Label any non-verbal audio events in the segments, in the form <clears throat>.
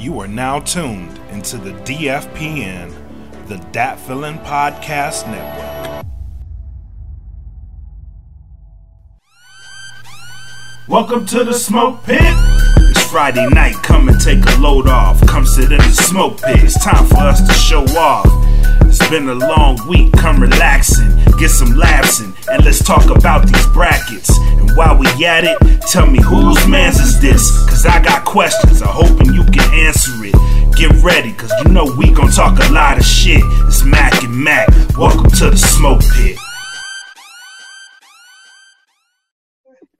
You are now tuned into the DFPN, the Dat Feeling Podcast Network. Welcome to the smoke pit. It's Friday night, come and take a load off. Come sit in the smoke pit. It's time for us to show off. It's been a long week, come relaxing, get some laughs in, and let's talk about these brackets. And while we at it, tell me whose man's is this? Cause I got questions, I'm hoping you can answer it. Get ready, cause you know we gon' talk a lot of shit. It's Mac and Mac, welcome to the smoke pit.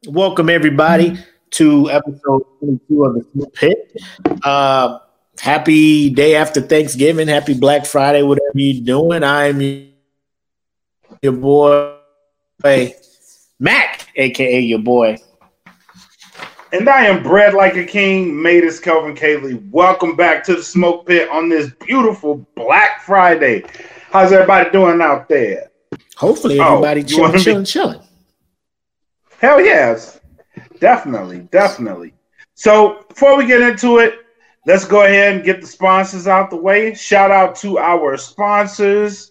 Welcome everybody to episode 22 of the Smoke Pit. Uh, happy day after Thanksgiving. Happy Black Friday, whatever you're doing. I'm your boy Mac, aka your boy. And I am bred like a king, made as Kelvin Cayley. Welcome back to the smoke pit on this beautiful Black Friday. How's everybody doing out there? Hopefully Oh, everybody you chilling, be- chilling, chilling. Hell yes. Definitely, definitely. So before we get into it, let's go ahead and get the sponsors out the way. Shout out to our sponsors.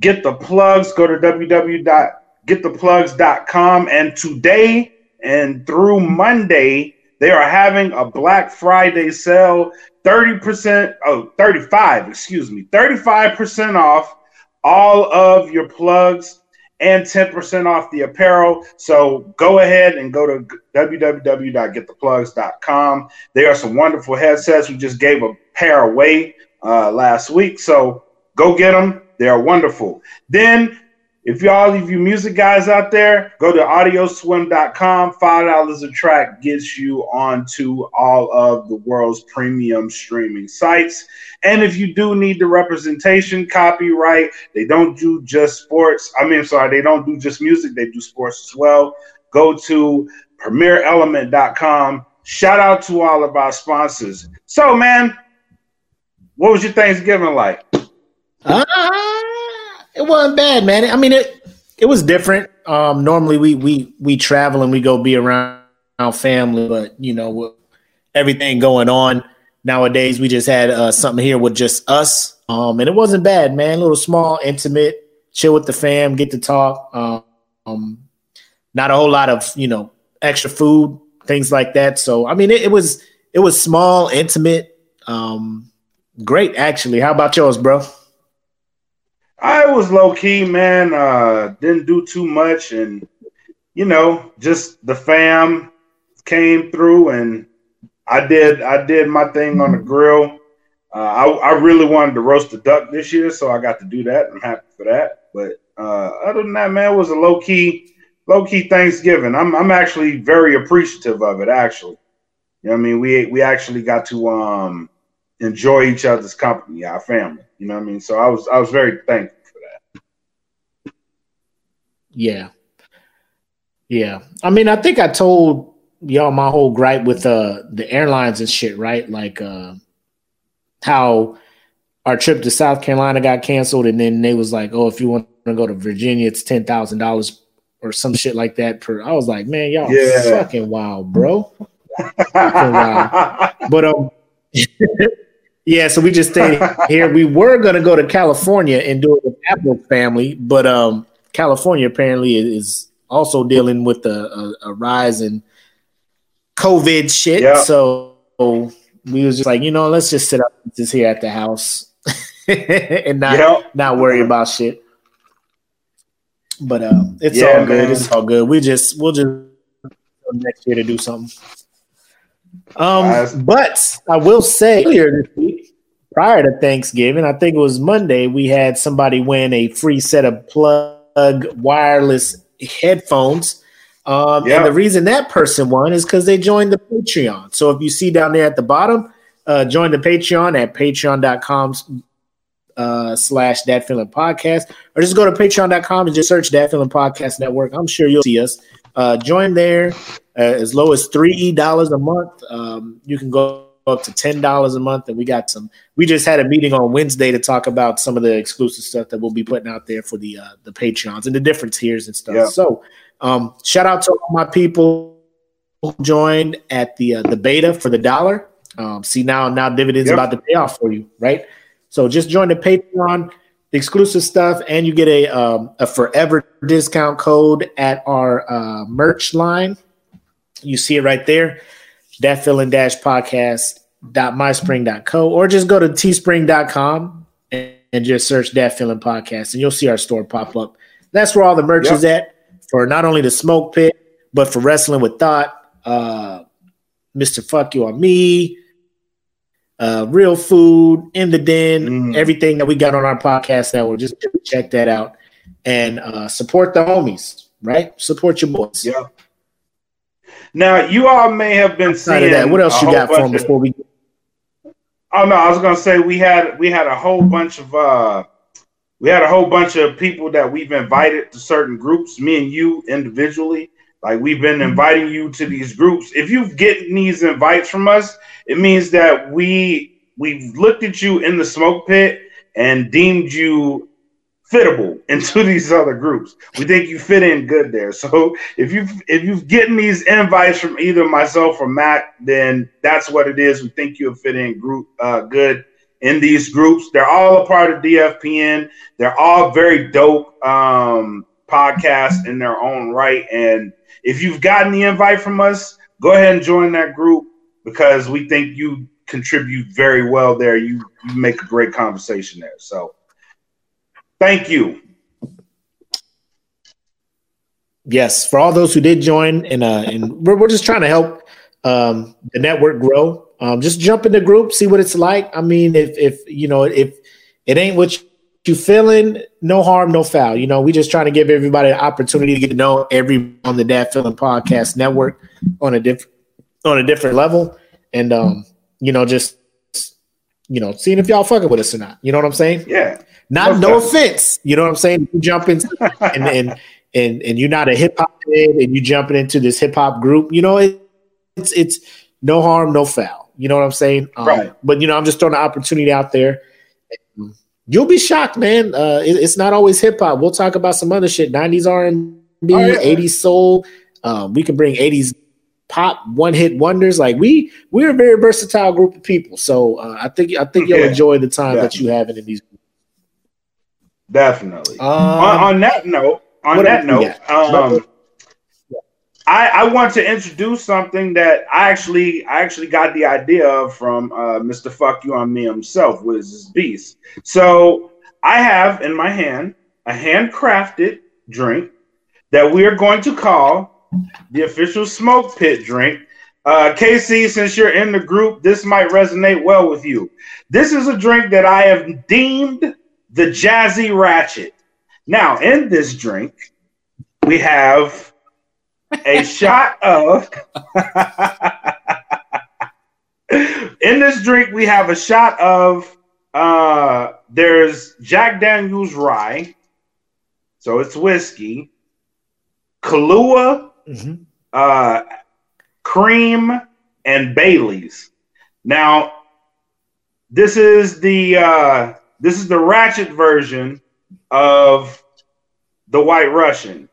Get the plugs. Go to www.gettheplugs.com. And today and through Monday, they are having a Black Friday sale. 30%, oh, 35, excuse me, 35% off all of your plugs and 10% off the apparel. So go ahead and go to www.gettheplugs.com. There are some wonderful headsets. We just gave a pair away uh, last week. So go get them. They are wonderful. Then, if y'all of you music guys out there, go to audioswim.com. $5 a track gets you onto all of the world's premium streaming sites. And if you do need the representation, copyright, they don't do just sports. I mean, sorry, they don't do just music, they do sports as well. Go to premierelement.com. Shout out to all of our sponsors. So, man, what was your Thanksgiving like? Uh, it wasn't bad, man. I mean, it it was different. Um, normally we we we travel and we go be around our family, but you know, with everything going on nowadays, we just had uh, something here with just us. Um, and it wasn't bad, man. A little small, intimate, chill with the fam, get to talk. Um, um, not a whole lot of you know extra food, things like that. So I mean, it, it was it was small, intimate, um, great actually. How about yours, bro? I was low key, man. Uh, didn't do too much, and you know, just the fam came through, and I did. I did my thing on the grill. Uh, I, I really wanted to roast a duck this year, so I got to do that. I'm happy for that. But uh, other than that, man, it was a low key, low key Thanksgiving. I'm I'm actually very appreciative of it. Actually, you know, I mean, we we actually got to um enjoy each other's company, our family. You know what I mean? So I was I was very thankful for that. Yeah. Yeah. I mean, I think I told y'all my whole gripe with uh the airlines and shit, right? Like uh how our trip to South Carolina got canceled and then they was like, "Oh, if you want to go to Virginia, it's $10,000 or some shit like that per." I was like, "Man, y'all Yeah. fucking wild, bro." <laughs> But um <laughs> Yeah, so we just stayed <laughs> here. We were gonna go to California and do it with Apple family, but um, California apparently is also dealing with a, a, a rise in COVID shit. Yeah. So we was just like, you know, let's just sit up just here at the house <laughs> and not Yep. not worry about shit. But um, it's Yeah, all good. man. It's all good. We just we'll just next year to do something. Um, but I will say earlier this week, prior to Thanksgiving, I think it was Monday, we had somebody win a free set of plug wireless headphones. Um, Yeah. And the reason that person won is because they joined the Patreon. So if you see down there at the bottom, uh, join the Patreon at patreon.com uh, slash that feeling podcast, or just go to patreon.com and just search that feeling podcast network. I'm sure you'll see us. Uh, join there as low as three dollars a month. Um, you can go up to ten dollars a month, and we got some. We just had a meeting on Wednesday to talk about some of the exclusive stuff that we'll be putting out there for the uh, the Patreons and the different tiers and stuff. Yeah. So, um, shout out to all my people who joined at the uh, the beta for the dollar. Um, see now, now dividends Yep. about to pay off for you, right? So just join the Patreon, the exclusive stuff, and you get a um, a forever discount code at our uh, merch line. You see it right there. That feeling dash podcast dot myspring.co or just go to teespring.com and, and just search that feeling podcast and you'll see our store pop up. That's where all the merch Yep. is at for not only the smoke pit, but for wrestling with thought, uh, Mr. Fuck You on Me, uh, Real Food, In the Den, Mm. everything that we got on our podcast network. Just check that out and uh, support the homies, right? Support your boys. Yeah. Now you all may have been seeing that, what else you got for before we? Oh no, I was gonna say we had we had a whole bunch of uh we had a whole bunch of people that we've invited to certain groups, me and you individually. Like we've been Mm-hmm. inviting you to these groups. If you've getting these invites from us, it means that we we've looked at you in the smoke pit and deemed you fittable into <laughs> these other groups. We think you fit in good there. So if you if you've getting these invites from either myself or Matt, then that's what it is. We think you'll fit in group uh, good in these groups. They're all a part of DFPN. They're all very dope um, podcasts in their own right. And if you've gotten the invite from us, go ahead and join that group because we think you contribute very well there. You you make a great conversation there. So thank you. Yes, for all those who did join, and uh, and we're, we're just trying to help um, the network grow. Um, just jump in the group, see what it's like. I mean, if if you know if it ain't what you feeling, no harm, no foul. You know, we just trying to give everybody an opportunity to get to know every on the Dat Feeling Podcast Network on a different on a different level, and um, you know, just you know, seeing if y'all fucking with us or not. You know what I'm saying? Yeah. Not Most no offense. You know what I'm saying? You jump in <laughs> and and and and you're not a hip hop head and you jumping into this hip hop group, you know, it, it's it's no harm, no foul. You know what I'm saying? Um, Right. But you know, I'm just throwing an opportunity out there. You'll be shocked, man. Uh, it- it's not always hip hop. We'll talk about some other shit. 90s R&B, Oh, 80s soul. Um, we can bring 80s pop one hit wonders. Like we we're a very versatile group of people. So uh, I think I think you'll Yeah. enjoy the time Yeah. that you have in these. Definitely. Um, on, on that note, on that note, um, I, I want to introduce something that I actually I actually got the idea of from uh, Mr. Fuck You on Me himself, Wiz is Beast. So I have in my hand a handcrafted drink that we are going to call the official smoke pit drink. Uh, KC, since you're in the group, this might resonate well with you. This is a drink that I have deemed the Jazzy Ratchet. Now, in this drink, we have a <laughs> shot of. in this drink, we have a shot of. Uh, there's Jack Daniels rye, so it's whiskey. Kahlua, mhm. uh, cream, and Baileys. Now, this is the uh, this is the ratchet version of the White Russian.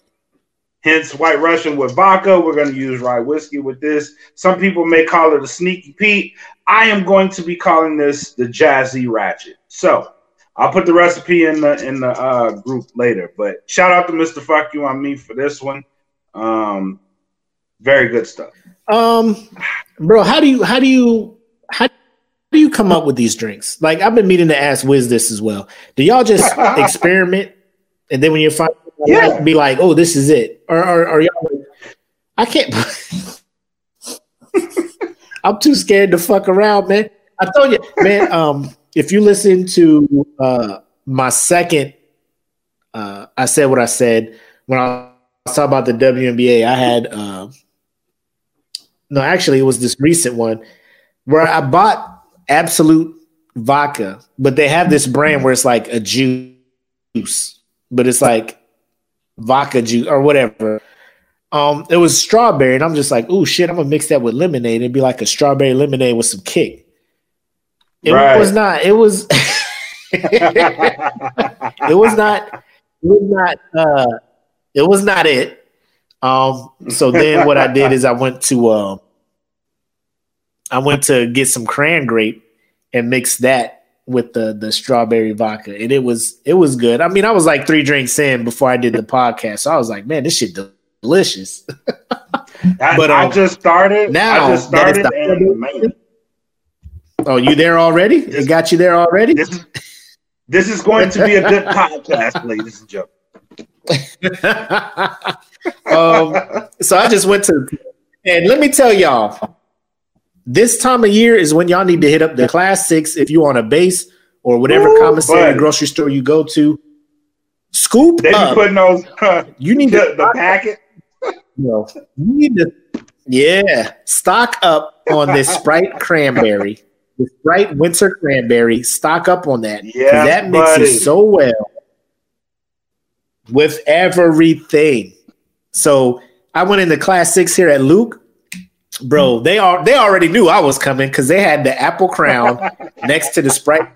Hence, White Russian with vodka. We're going to use rye whiskey with this. Some people may call it a sneaky Pete. I am going to be calling this the Jazzy Ratchet. So, I'll put the recipe in the in the uh, group later. But shout out to Mr. Fuck You on me for this one. Um, very good stuff. Um, bro, how do you how do you do you come up with these drinks? Like I've been meaning to ask Wiz this as well. Do y'all just <laughs> experiment and then when you find Yeah. be like, oh, this is it, or or, or y'all like, I can't. <laughs> I'm too scared to fuck around, man. I told you, man. Um, if you listen to uh my second, uh, I said what I said when I was talking about the WNBA. I had. Uh, no, actually, it was this recent one where I bought Absolut Vodka, but they have this brand where it's like a juice, but it's like vodka juice or whatever. Um, it was strawberry, and I'm just like, oh shit, I'm gonna mix that with lemonade and be like a strawberry lemonade with some kick. It Right. was not. It was. <laughs> it was not. It was not. Uh, it was not it. Um. So then, what I did is I went to. Um. I went to get some cran grape and mixed that with the the strawberry vodka, and it was it was good. I mean, I was like three drinks in before I did the podcast, so I was like, man, this shit delicious. <laughs> I, But, I um, just started. now I just started. the- and, oh, you there already? It got you there already? this is this is going to be a good podcast, <laughs> ladies and gentlemen. <laughs> um, so I just went to, and let me tell y'all, this time of year is when y'all need to hit up the class six if you on a base or whatever Ooh, commissary buddy. grocery store you go to. Scoop They up. putting those <laughs> you need the, to the packet. you need to, yeah, stock up on this <laughs> Sprite cranberry, the Sprite winter cranberry. Stock up on that. Yes, that mixes buddy. so well with everything. So I went into class six here at Luke. Bro, they are they already knew I was coming because they had the apple crown <laughs> next to the Sprite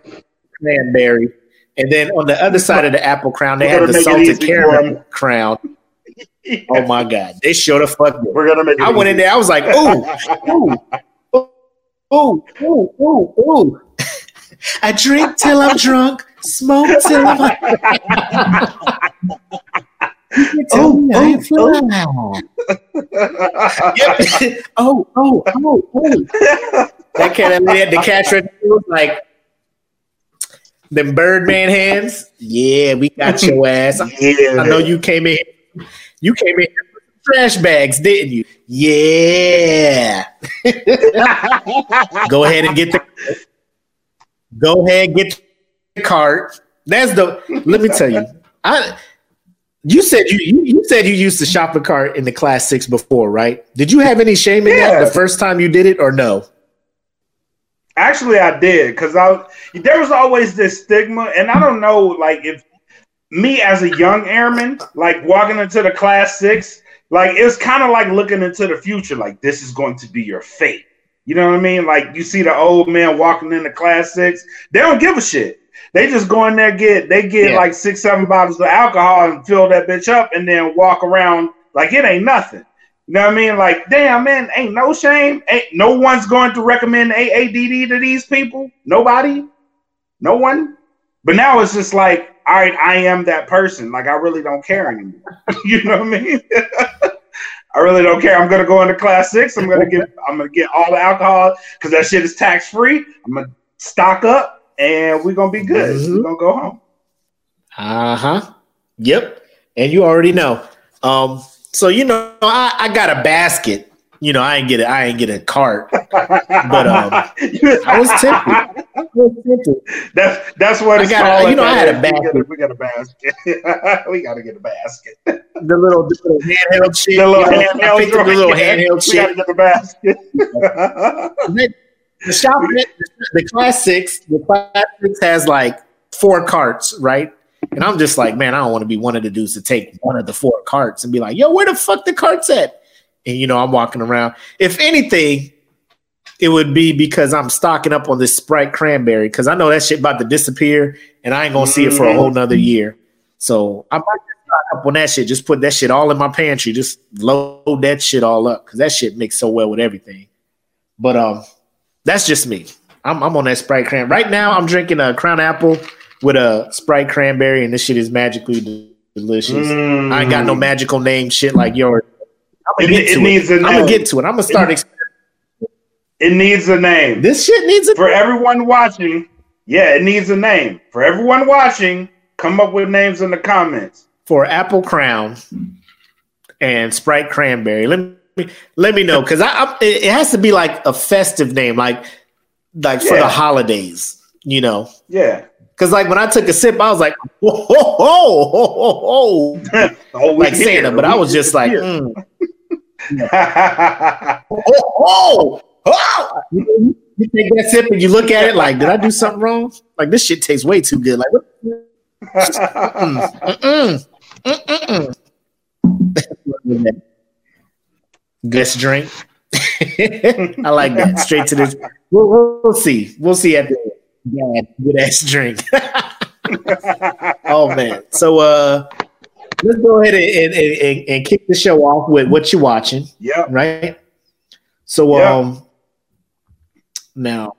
cranberry. And then on the other side of the apple crown, they had the salted caramel crown. Oh my god, they showed a fuck. me. We're gonna make. It I went in there. I was like, ooh, ooh, ooh, ooh, ooh, ooh. <laughs> I drink till I'm drunk, smoke till I'm. <laughs> You tell Oh, me I oh, ain't oh, fly. <laughs> Yep. <laughs> oh, oh, oh, oh. That cat that lady at the cash register was like, them Birdman hands. Yeah, we got your <laughs> ass. yeah, I know you came in. You came in with trash bags, didn't you? Yeah. Go ahead and get the. Go ahead and get the cart. That's the. Let me tell you. I. You said you, you you said you used the shopping cart in the class six before, right? Did you have any shame in Yeah. that the first time you did it, or no? Actually, I did because I there was always this stigma, and I don't know, like if me as a young airman, like walking into the class six, like it's kind of like looking into the future, like this is going to be your fate. You know what I mean? Like you see the old man walking into class six, they don't give a shit. They just go in there get they get Yeah. like six seven bottles of alcohol and fill that bitch up, and then walk around like it ain't nothing. You know what I mean? Like, damn, man, ain't no shame. Ain't no one's going to recommend AADD to these people. Nobody. No one. But now it's just like, all right, I am that person. Like, I really don't care anymore. <laughs> you know what I mean? <laughs> I really don't care. I'm gonna go into class six. I'm gonna get. I'm gonna get all the alcohol because that shit is tax free. I'm gonna stock up, and we're gonna be good. Mhm. We're gonna go home. Uh huh. Yep. And you already know. Um. So you know, I, I got a basket. You know, I ain't get a, I ain't get a cart. But, um, <laughs> I was tempted. I was tempted. That's that's what I got you know, I had a basket. We got a basket. we <laughs> got to get a basket. The little, the little handheld shit. The little you know, handheld picked up the little handheld We got to get the basket. <laughs> The shop, the class six, the class six has like four carts, right? And I'm just like, man, I don't want to be one of the dudes to take one of the four carts and be like, yo, where the fuck the carts at? And you know, I'm walking around. If anything, it would be because I'm stocking up on this Sprite cranberry because I know that shit about to disappear and I ain't gonna see it for a whole nother year. So I might just stock up on that shit. Just put that shit all in my pantry. Just load that shit all up because that shit mixes so well with everything. But um, that's just me. I'm, I'm on that Sprite cran. Right now, I'm drinking a Crown Apple with a Sprite cranberry, and this shit is magically de- delicious. I ain't got no mm. magical name shit like yours. I'm It- gonna get it to needs it. I'm gonna get to it. I'm gonna start. Ex- It needs a name. this shit needs a For everyone watching, yeah, it needs a name. For everyone watching, come up with names in the comments. for Apple Crown and Sprite Cranberry. Let me let me know because I, I it has to be like a festive name, like like for the holidays, you know. Yeah. Because like when I took a sip, I was like, <laughs> whoa, whoa, whoa, whoa, whoa, whoa. <laughs> Oh, like Santa, but I was just like, mm, <laughs> oh, oh, oh. You, take that sip and you look at it like, did I do something wrong? Like this shit tastes way too good. Like what? Mm, mm, mm-mm. Guest drink. <laughs> I like that. Straight to this. We'll, we'll, we'll see. We'll see at the yeah, good ass drink. <laughs> oh man. So uh let's go ahead and, and, and, and kick the show off with what you're watching, Yeah. right? So Yeah. um Now,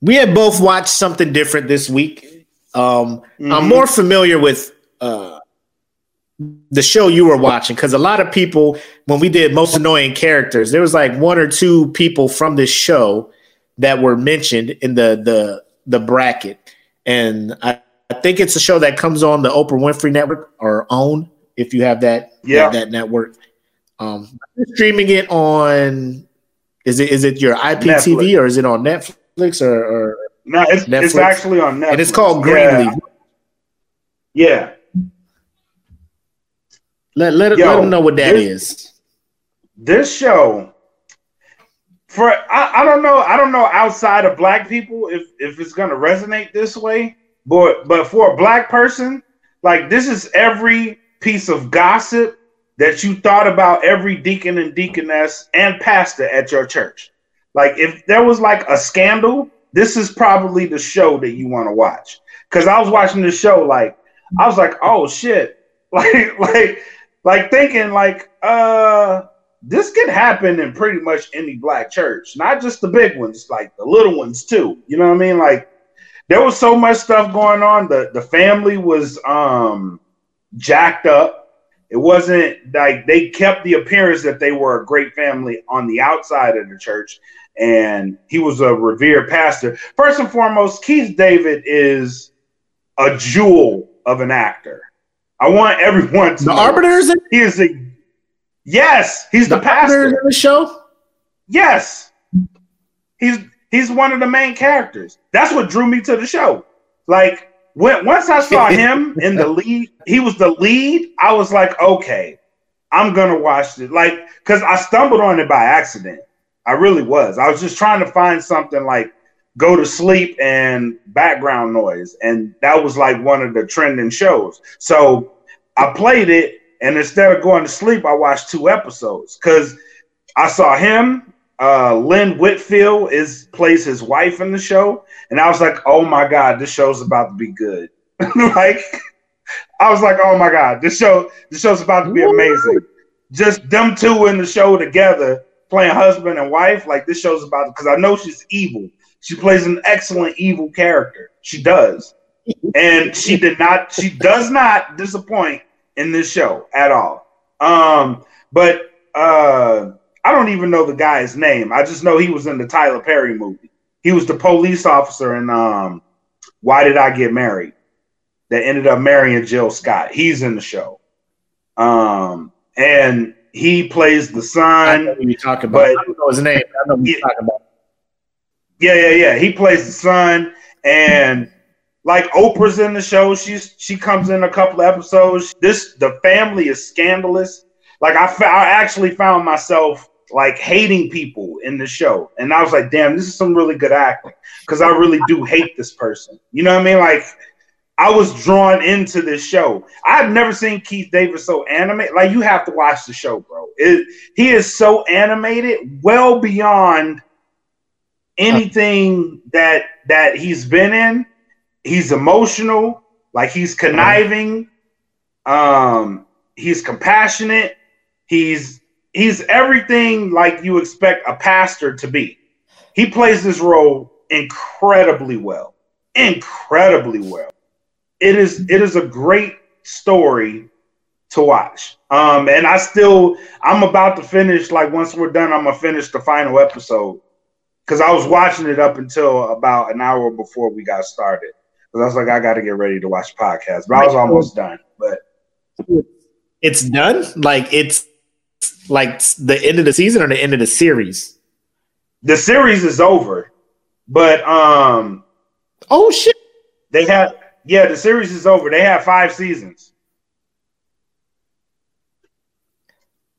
we had both watched something different this week. Um, Mm-hmm. I'm more familiar with uh, the show you were watching because a lot of people, when we did most annoying characters, there was like one or two people from this show that were mentioned in the the the bracket, and I, I think it's a show that comes on the Oprah Winfrey Network or OWN if you have that Yeah. that, that network. Um, streaming it on is it is it your IPTV Netflix. or is it on Netflix or, or No, it's, it's actually on Netflix. and it's called Yeah. Greenleaf. Yeah. Let let, Yo, let them know what that this- is. this show for I, I don't know I don't know outside of black people if if it's gonna resonate this way, but but for a black person, like this is every piece of gossip that you thought about every deacon and deaconess and pastor at your church. Like if there was like a scandal, this is probably the show that you want to watch. Cause I was watching the show like I was like, oh shit. <laughs> Like like like thinking like uh this could happen in pretty much any black church, not just the big ones, like the little ones too. You know what I mean? Like there was so much stuff going on. The the family was um jacked up. It wasn't like they kept the appearance that they were a great family on the outside of the church. And he was a revered pastor. First and foremost, Keith David is a jewel of an actor. I want everyone to The know. arbiters in, He is a yes. He's the, the pastor. in the show. Yes, he's he's one of the main characters. That's what drew me to the show. Like when once I saw <laughs> him in the lead, he was the lead. I was like, okay, I'm gonna watch it. Like because I stumbled on it by accident. I really was. I was just trying to find something like go to sleep and background noise, and that was like one of the trending shows. So I played it, and instead of going to sleep, I watched two episodes because I saw him. Uh, Lynn Whitfield is plays his wife in the show, and I was like, "Oh my god, this show's about to be good!" <laughs> like, I was like, "Oh my god, this show, this show's about to be amazing." Just them two in the show together, playing husband and wife. Like this show's about because I know she's evil. She plays an excellent evil character. She does, and she did not. She does not disappoint in this show at all. Um, but uh, I don't even know the guy's name. I just know he was in the Tyler Perry movie. He was the police officer in um, Why Did I Get Married? That ended up marrying Jill Scott. He's in the show, um, and he plays the I know son. you talking about. but- I don't know his name. I know you talking about. Yeah, yeah, yeah. He plays the son, and like Oprah's in the show. She's she comes in a couple episodes. This the family is scandalous. Like I, I actually found myself like hating people in the show, and I was like, damn, this is some really good acting because I really do hate this person. You know what I mean? Like I was drawn into this show. I've never seen Keith David so animated. Like you have to watch the show, bro. It, he is so animated, well beyond anything that that he's been in. He's emotional, like he's conniving. Um, he's compassionate. He's he's everything like you expect a pastor to be. He plays this role incredibly well. Incredibly well. It is it is a great story to watch. Um, and I still I'm about to finish like once we're done, I'm gonna finish the final episode because I was watching it up until about an hour before we got started. Because I was like, I got to get ready to watch podcast, but I was almost done. But It's done. Like it's like the end of the season or the end of the series. the series is over. But um, Oh shit! they have yeah, the series is over. They have five seasons.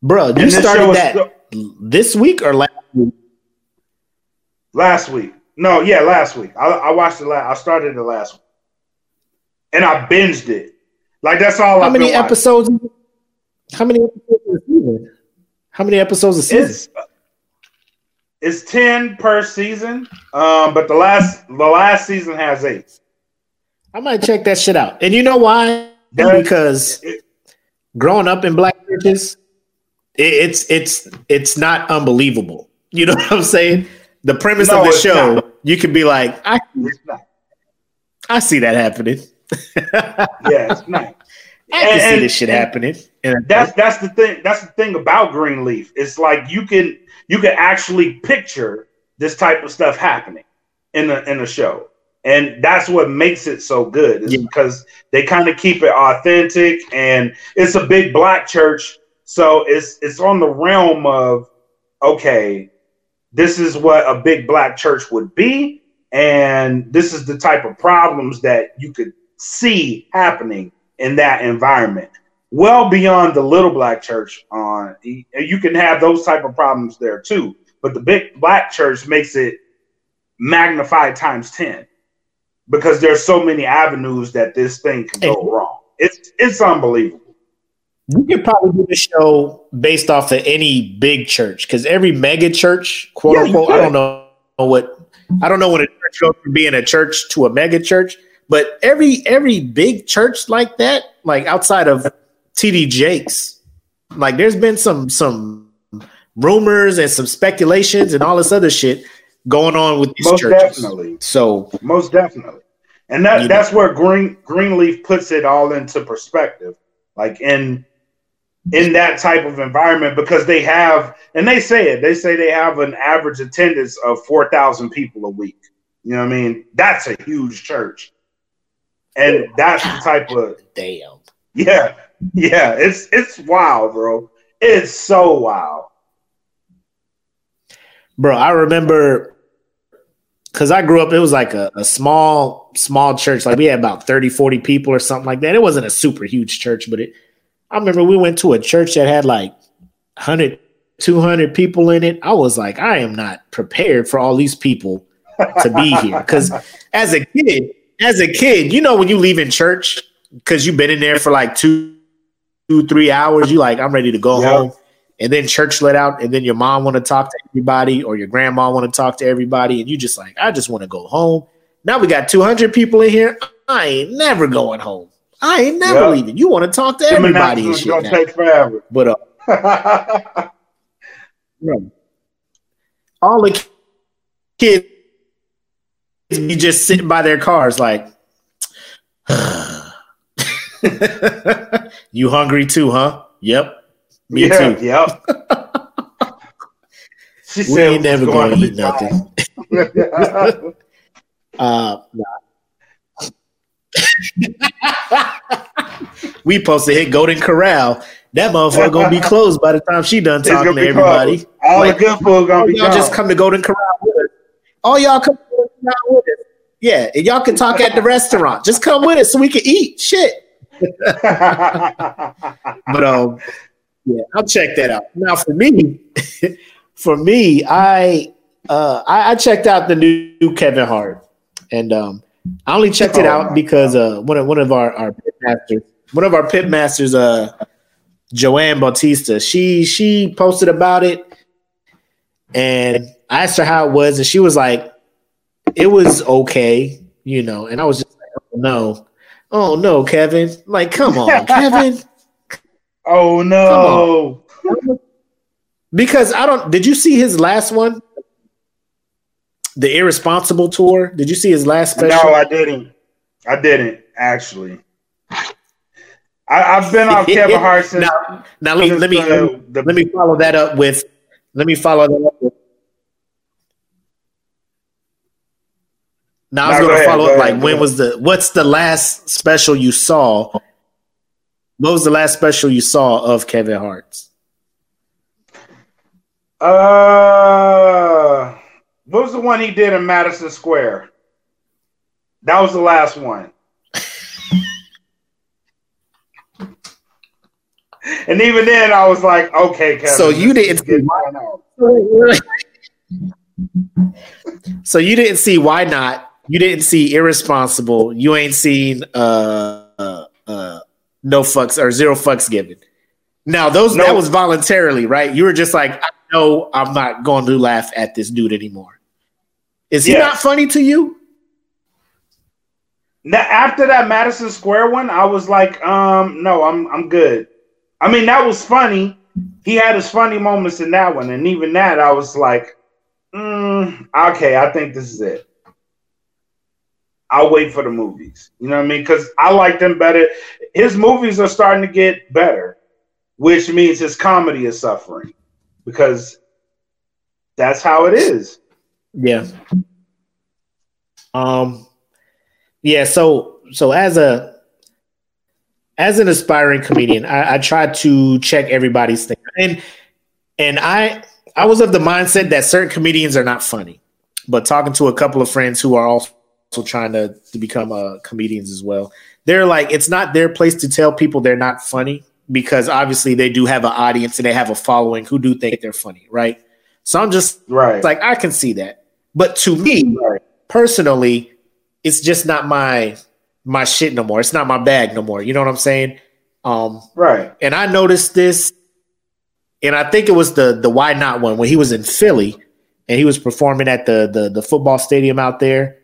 Bro, you And this show started that still- this week or last week? Last week. No, yeah, last week. I, I watched it. Last, I started it last week, and I binged it. Like that's all. How I've many watching. episodes? How many episodes of season? How many episodes a season? It's it's ten per season. Um, but the last the last season has eight. I might check that shit out. And you know why? That- because it- growing up in black churches, it, it's it's it's not unbelievable. You know <laughs> what I'm saying? The premise No, of the show, not. you could be like, I, I see that happening. <laughs> Yeah, it's not. I can And- see and- this shit happening. And That's that's the thing. That's the thing about Greenleaf. It's like you can you can actually picture this type of stuff happening in a in a show, and that's what makes it so good. Is Yeah. because they kind of keep it authentic, and it's a big black church, so it's it's on the realm of okay, this is what a big black church would be, and this is the type of problems that you could see happening in that environment. Well beyond the little black church on you can have those type of problems there too but the big black church makes it magnified times 10 because there's so many avenues that this thing can go wrong. It's it's unbelievable we could probably do the show based off of any big church because every mega church, quote yeah, unquote, I don't know what I don't know what a church goes from being a church to a mega church, but every every big church like that, like outside of TD Jakes, like there's been some some rumors and some speculations and all this other shit going on with these most churches. definitely So most definitely and that You know. that's where green greenleaf puts it all into perspective like in in that type of environment because they have and they say it they say they have an average attendance of 4000 people a week you know what i mean that's a huge church and that's the type of damn. yeah yeah it's it's wild bro it's so wild Bro, I remember because I grew up, it was like a, a small, small church. Like we had about 30, 40 people or something like that. It wasn't a super huge church, but it, I remember we went to a church that had like 100, 200 people in it. I was like, I am not prepared for all these people to be here. Because as a kid, as a kid, you know, when you leave in church, because you've been in there for like two, two, three hours, you like, I'm ready to go Yeah. home. And then church let out, and then your mom want to talk to everybody, or your grandma want to talk to everybody, and you just like, I just want to go home. Now we got 200 people in here. I ain't never going home. I ain't never Yeah. leaving. You want to talk to Them everybody and shit. gonna now. take forever But uh, <laughs> bro, all the kids be just sitting by their cars, like, <sighs> you hungry too, huh? Yep, me yeah, too. Yep. <laughs> We ain't never gonna to eat nothing. <laughs> Uh, nah. <laughs> we supposed to hit Golden Corral. That motherfucker gonna be closed by the time she done talking gonna everybody. closed. All Like, the good food gonna be y'all gone. just come to Golden Corral with us. All y'all come to Golden Corral with us. Yeah, and y'all can talk at the restaurant. Just come with us so we can eat. Shit. <laughs> But um, yeah, I'll check that out. Now for me, <laughs> for me, I uh I, I checked out the new Kevin Hart, and um, I only checked it Oh, out because uh one of one of our our pit masters, one of our pit masters, uh, Joanne Bautista, she she posted about it, and I asked her how it was, and she was like, it was okay, you know, and I was just like, oh no. Oh no, Kevin! Like, come on, <laughs> Kevin. oh no! Because I don't. Did you see his last one? The irresponsible tour. Did you see his last special? No, I didn't. I didn't actually. I, I've been off <laughs> Kevin Hart since. now, now let me let me the- the- let me follow that up with. Let me follow that up with. Now I was going to follow go up. ahead, Like, when ahead. was the? What's the last special you saw? What was the last special you saw of Kevin Hart's? Uh, what was the one he did in Madison Square? That was the last one. <laughs> and even then, I was like, "Okay, Kevin." So you didn't getting fun out. <laughs> So you didn't see why not? You didn't see irresponsible. You ain't seen uh uh, uh no fucks or zero fucks given. Now those that was voluntarily, right? You were just like, I know I'm not going to laugh at this dude anymore. Is he not funny to you? Now, after that Madison Square one, I was like, um, no, I'm I'm good. I mean, that was funny. He had his funny moments in that one, and even that, I was like, mm, okay, I think this is it. I'll wait for the movies. You know what I mean? Because I like them better. His movies are starting to get better, which means his comedy is suffering because that's how it is. Yeah. Um. Yeah. So so as a as an aspiring comedian, I, I try to check everybody's thing, and and I I was of the mindset that certain comedians are not funny, but talking to a couple of friends who are also trying to, to become uh, comedians as well, they're like it's not their place to tell people they're not funny because obviously they do have an audience and they have a following who do think they're funny, right? So I'm just Right. like I can see that, but to me personally, it's just not my my shit no more. It's not my bag no more. You know what I'm saying? Um, Right. and I noticed this, and I think it was the the why not one when he was in Philly and he was performing at the the, the football stadium out there.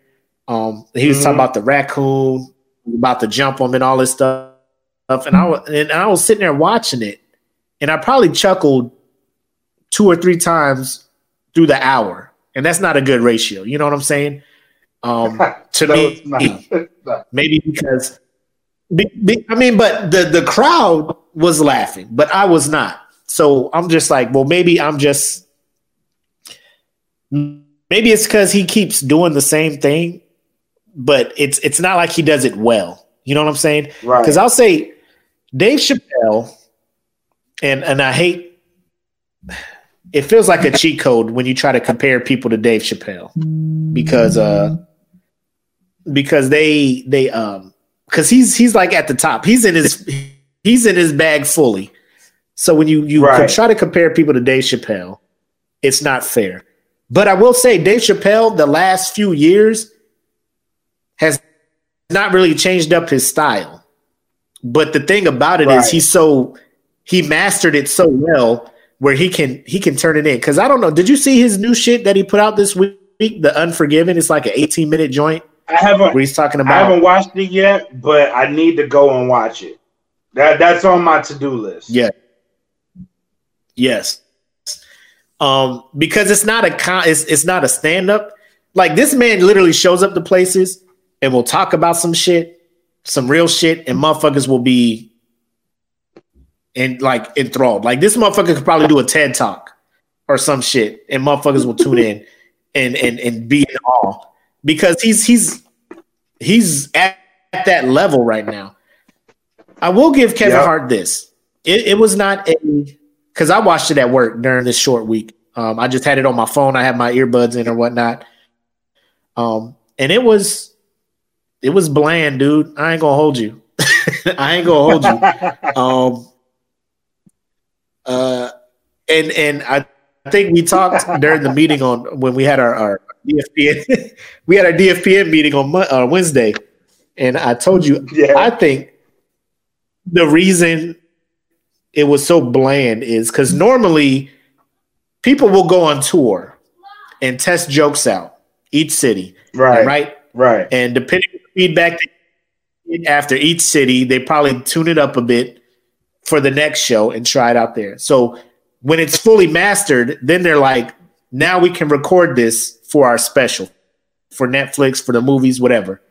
Um, he was Mhm. talking about the raccoon, about the jump him and all this stuff. And I was and I was sitting there watching it, and I probably chuckled two or three times through the hour, and that's not a good ratio. You know what I'm saying? Um, <laughs> to No, me. <laughs> Maybe because be, be- I mean, but the the crowd was laughing, but I was not. So I'm just like, well, maybe I'm just maybe it's because he keeps doing the same thing, but it's it's not like he does it well. You know what I'm saying? Right. Because I'll say Dave Chappelle, and and I hate it feels like a cheat code when you try to compare people to Dave Chappelle. Because uh because they they um because he's he's like at the top. He's in his he's in his bag fully. So when you you Right. try to compare people to Dave Chappelle it's not fair. But I will say Dave Chappelle the last few years has not really changed up his style. But the thing about it is Right. he's so he mastered it so well where he can he can turn it in because I don't know did you see his new shit that he put out this week the Unforgiven it's like an 18 minute joint I haven't where he's talking about. I haven't watched it yet, but I need to go and watch it. That that's on my to do list. yeah yes um because it's not a con it's, it's not a stand-up like this man literally shows up to places and will talk about some shit some real shit and motherfuckers will be and like enthralled like this motherfucker could probably do a ted talk or some shit and motherfuckers will tune in and and and be in awe because he's he's he's at, at that level right now i will give kevin Yep. hart this it, it was not a because I watched it at work during this short week. Um, I just had it on my phone. I had my earbuds in or whatnot. Um, and it was it was bland, dude. I ain't gonna hold you. <laughs> I ain't gonna hold you. <laughs> Um, uh, and and I think we talked during the meeting on when we had our, our DFPN. <laughs> we had our DFPN meeting on uh, Wednesday, and I told you Yeah. I think the reason it was so bland is because normally people will go on tour and test jokes out each city, right. right? Right. And depending on the feedback after each city, they probably tune it up a bit for the next show and try it out there. So when it's fully mastered, then they're like, now we can record this for our special, for Netflix, for the movies, whatever.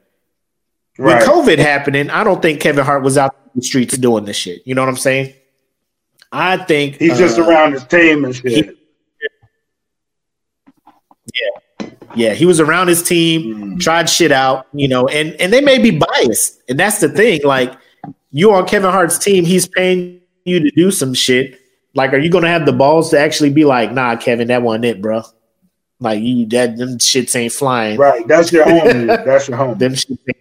Right. With COVID happening, I don't think Kevin Hart was out in the streets doing this shit. You know what I'm saying? I think He's just uh, around his team and shit. Yeah, Yeah. he was around his team, Mm. tried shit out, you know, and and they may be biased, and that's the thing. Like you on Kevin Hart's team, he's paying you to do some shit. Like, are you gonna have the balls to actually be like, nah, Kevin, that wasn't it, bro? Like you, that them shits ain't flying. Right. That's your homie. That's your homie. Them shits ain't-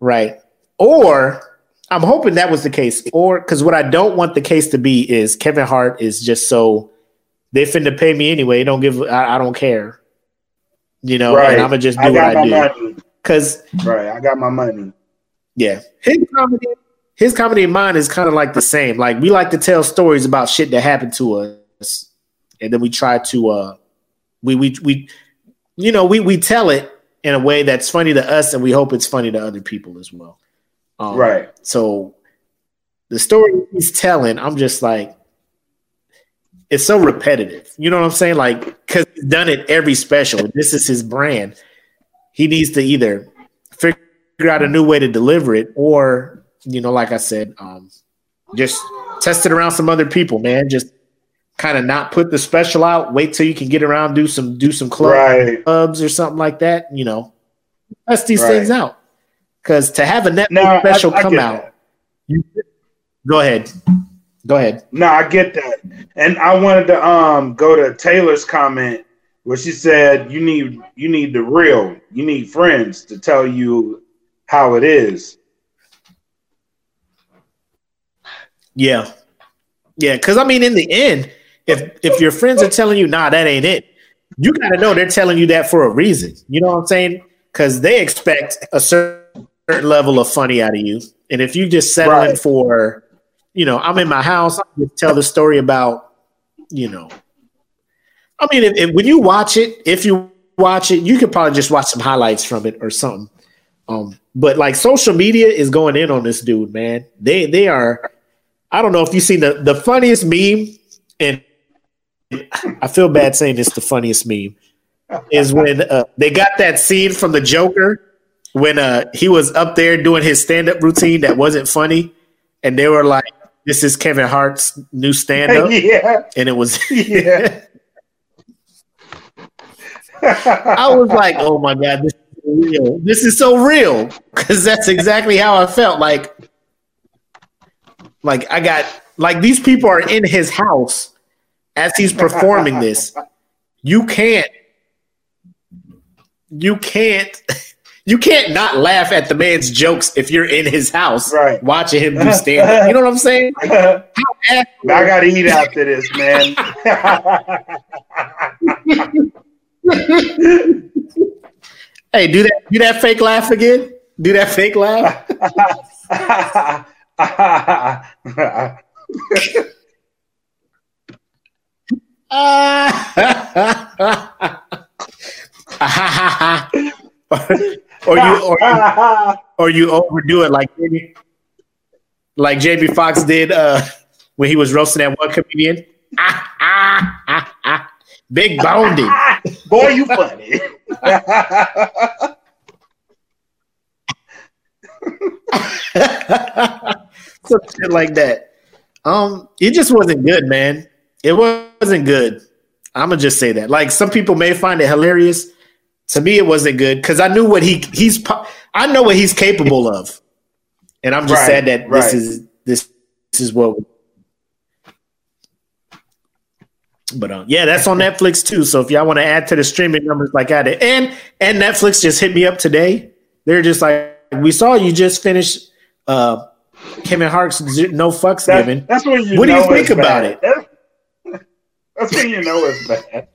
right. Or I'm hoping that was the case. Or because what I don't want the case to be is Kevin Hart is just so they finna pay me anyway. Don't give. I, I don't care. You know, Right. and I'm gonna just do I what I my do. money. Because Right. I got my money. Yeah, his comedy, his comedy and mine is kind of like the same. Like we like to tell stories about shit that happened to us, and then we try to uh, we we we, you know, we we tell it in a way that's funny to us, and we hope it's funny to other people as well. Um, Right. So the story he's telling, I'm just like, it's so repetitive. You know what I'm saying? Like, because he's done it every special. This is his brand. He needs to either out a new way to deliver it, or you know, like I said, um, just test it around some other people, man. Just kind of not put the special out. Wait till you can get around, do some do some club, Right. clubs or something like that. You know, test these Right. things out. Because to have a Netflix No, I- special I come out, you, go ahead, go ahead. No, I get that. And I wanted to um go to Taylor's comment where she said you need you need the real. You need friends to tell you how it is. Yeah, yeah. Because I mean, in the end, if if your friends are telling you, "Nah, that ain't it," you gotta know they're telling you that for a reason. You know what I'm saying? Because they expect a certain level of funny out of you, and if you just settle in Right. for, you know, I'm in my house, I just tell the story about, you know. I mean, if, if, when you watch it, if you watch it, you could probably just watch some highlights from it or something. Um, but like social media is going in on this dude, man. They they are. I don't know if you've seen the the funniest meme, and I feel bad saying it's the funniest meme is when uh, they got that scene from the Joker when uh, he was up there doing his stand up routine that wasn't funny, and they were like, "This is Kevin Hart's new stand up," <laughs> yeah. and it was. <laughs> Yeah. <laughs> I was like, "Oh my god, this is real. This is so real," because that's exactly how I felt. Like, like I got like these people are in his house as he's performing this. You can't, you can't, <laughs> you can't not laugh at the man's jokes if you're in his house Right. watching him do stand up. You know what I'm saying? <laughs> I gotta eat after this, man. <laughs> Hey, do that, do that fake laugh again. Do that fake laugh. <laughs> or you or you or you overdo it like like Jamie Foxx did uh, when he was roasting that one comedian. <laughs> Big him. <laughs> Boy, you funny. <laughs> Some shit like that. Um, it just wasn't good, man. It wasn't good. I'm gonna just say that. Like some people may find it hilarious. To me, it wasn't good because I knew what he he's. I know what he's capable of, and I'm just Right, sad that right. this is this this is what. But um, yeah, that's on Netflix too. So if y'all want to add to the streaming numbers like I did, and and Netflix just hit me up today. They're just like, we saw you just finished uh Kevin Hart's No Fucks That- Given. that's when you What do you think about bad. it? That's, that's when you know it's bad.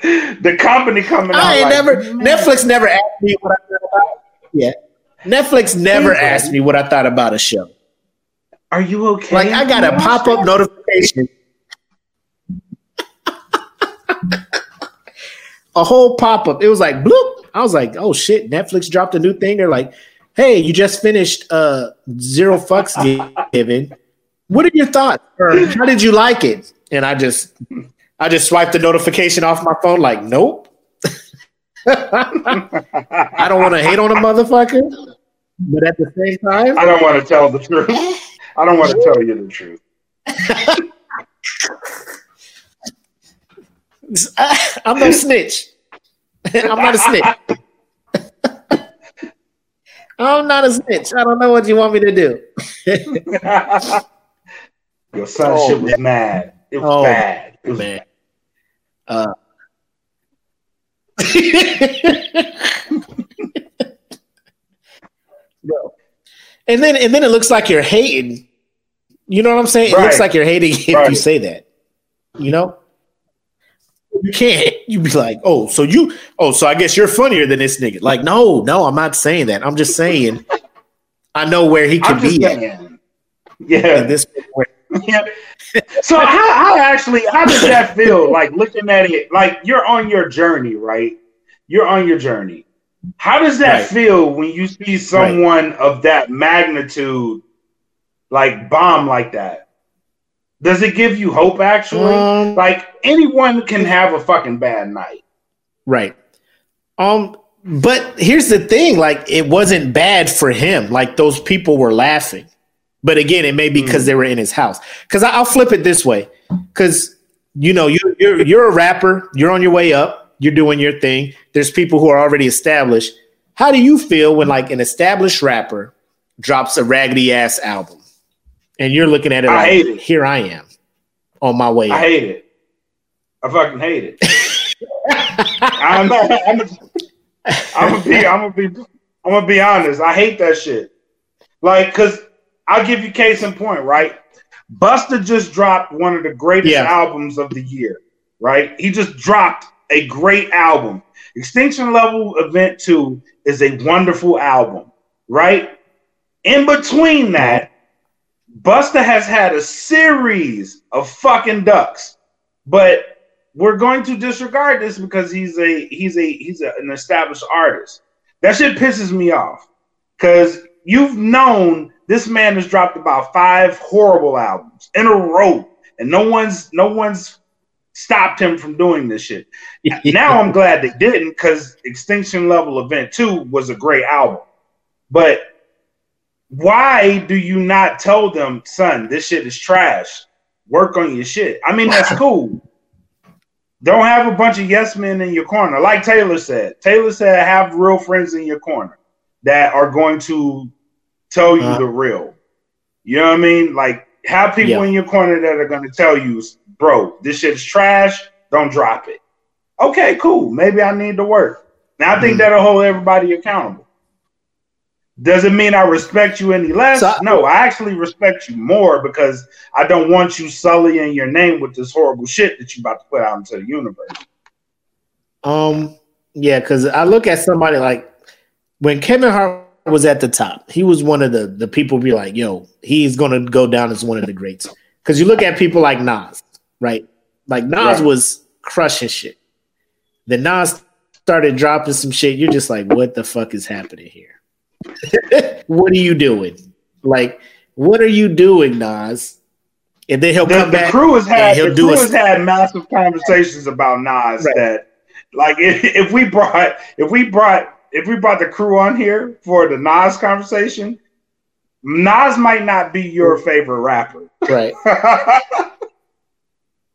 The company coming out. I ain't like, never "Man, Netflix never asked me what I thought about. Yeah, Netflix never asked me what I thought about a show. Are you okay? Like I got a pop up notification. <laughs> a whole pop up. It was like bloop. I was like, oh shit, Netflix dropped a new thing. They're like, hey, you just finished uh zero fucks given. What are your thoughts? Or how did you like it? And I just I just swiped the notification off my phone, like, nope. <laughs> I don't want to hate on a motherfucker, but at the same time, I don't want to tell the truth. I don't want to tell you the truth. <laughs> I'm no snitch. I'm not a snitch. I'm not a snitch. I don't know what you want me to do. Your son Oh, shit was mad. It was Oh, bad. It was Man. Uh. Yo. <laughs> and then and then it looks like you're hating. You know what I'm saying? It looks like you're hating if Right. you say that. You know? You can't. <laughs> You be like, oh, so you, oh, so I guess you're funnier than this nigga. Like, no, no, I'm not saying that. I'm just saying I know where he could be at. saying. Yeah. this. <laughs> Yeah. So how, how actually how does that feel? Like looking at it, like you're on your journey, right? You're on your journey. How does that Right. feel when you see someone of that magnitude like bomb like that? Does it give you hope? Actually, Um, like anyone can have a fucking bad night. Right. Um, but here's the thing: like, it wasn't bad for him. Like those people were laughing. But again, it may be because they were in his house. Because I'll flip it this way: because you know you're, you're you're a rapper, you're on your way up, you're doing your thing. There's people who are already established. How do you feel when like an established rapper drops a raggedy ass album, and you're looking at it I like, hate it. here I am on my way. I up. hate it. I fucking hate it. <laughs> I'm, I'm, I'm gonna be, I'm gonna be, I'm gonna be honest. I hate that shit. Like, cause I'll give you case in point, right? Busta just dropped one of the greatest Yeah. albums of the year, right? He just dropped a great album. Extinction Level Event 2 is a wonderful album, right? In between that, Busta has had a series of fucking ducks, but we're going to disregard this because he's a he's a he's a, an established artist. That shit pisses me off because you've known this man has dropped about five horrible albums in a row, and no one's no one's stopped him from doing this shit. now I'm glad they didn't because Extinction Level Event 2 was a great album. But why do you not tell them, son, this shit is trash? Work on your shit. I mean, that's <laughs> cool. Don't have a bunch of yes men in your corner. Like Taylor said. Taylor said, have real friends in your corner that are going to tell you Uh-huh. the real. You know what I mean? Like, have people Yeah. in your corner that are going to tell you, bro, this shit is trash. Don't drop it. Okay, cool. Maybe I need to work. Now I think Mm. that'll hold everybody accountable. Doesn't mean I respect you any less. So I- no, I actually respect you more because I don't want you sullying your name with this horrible shit that you about to put out into the universe. Um, yeah, because I look at somebody like when Kevin Hart was at the top, he was one of the the people be like, yo, he's gonna go down as one of the greats. Because you look at people like Nas, right? Like Nas Right. was crushing shit. Then Nas started dropping some shit. You're just like, what the fuck is happening here? What are you doing? Like, what are you doing, Nas? And then he'll The, come the back. crew has had he'll the do crew a- has had massive conversations about Nas Right. that like if, if we brought if we brought if we brought the crew on here for the Nas conversation, Nas might not be your favorite rapper. right. <laughs>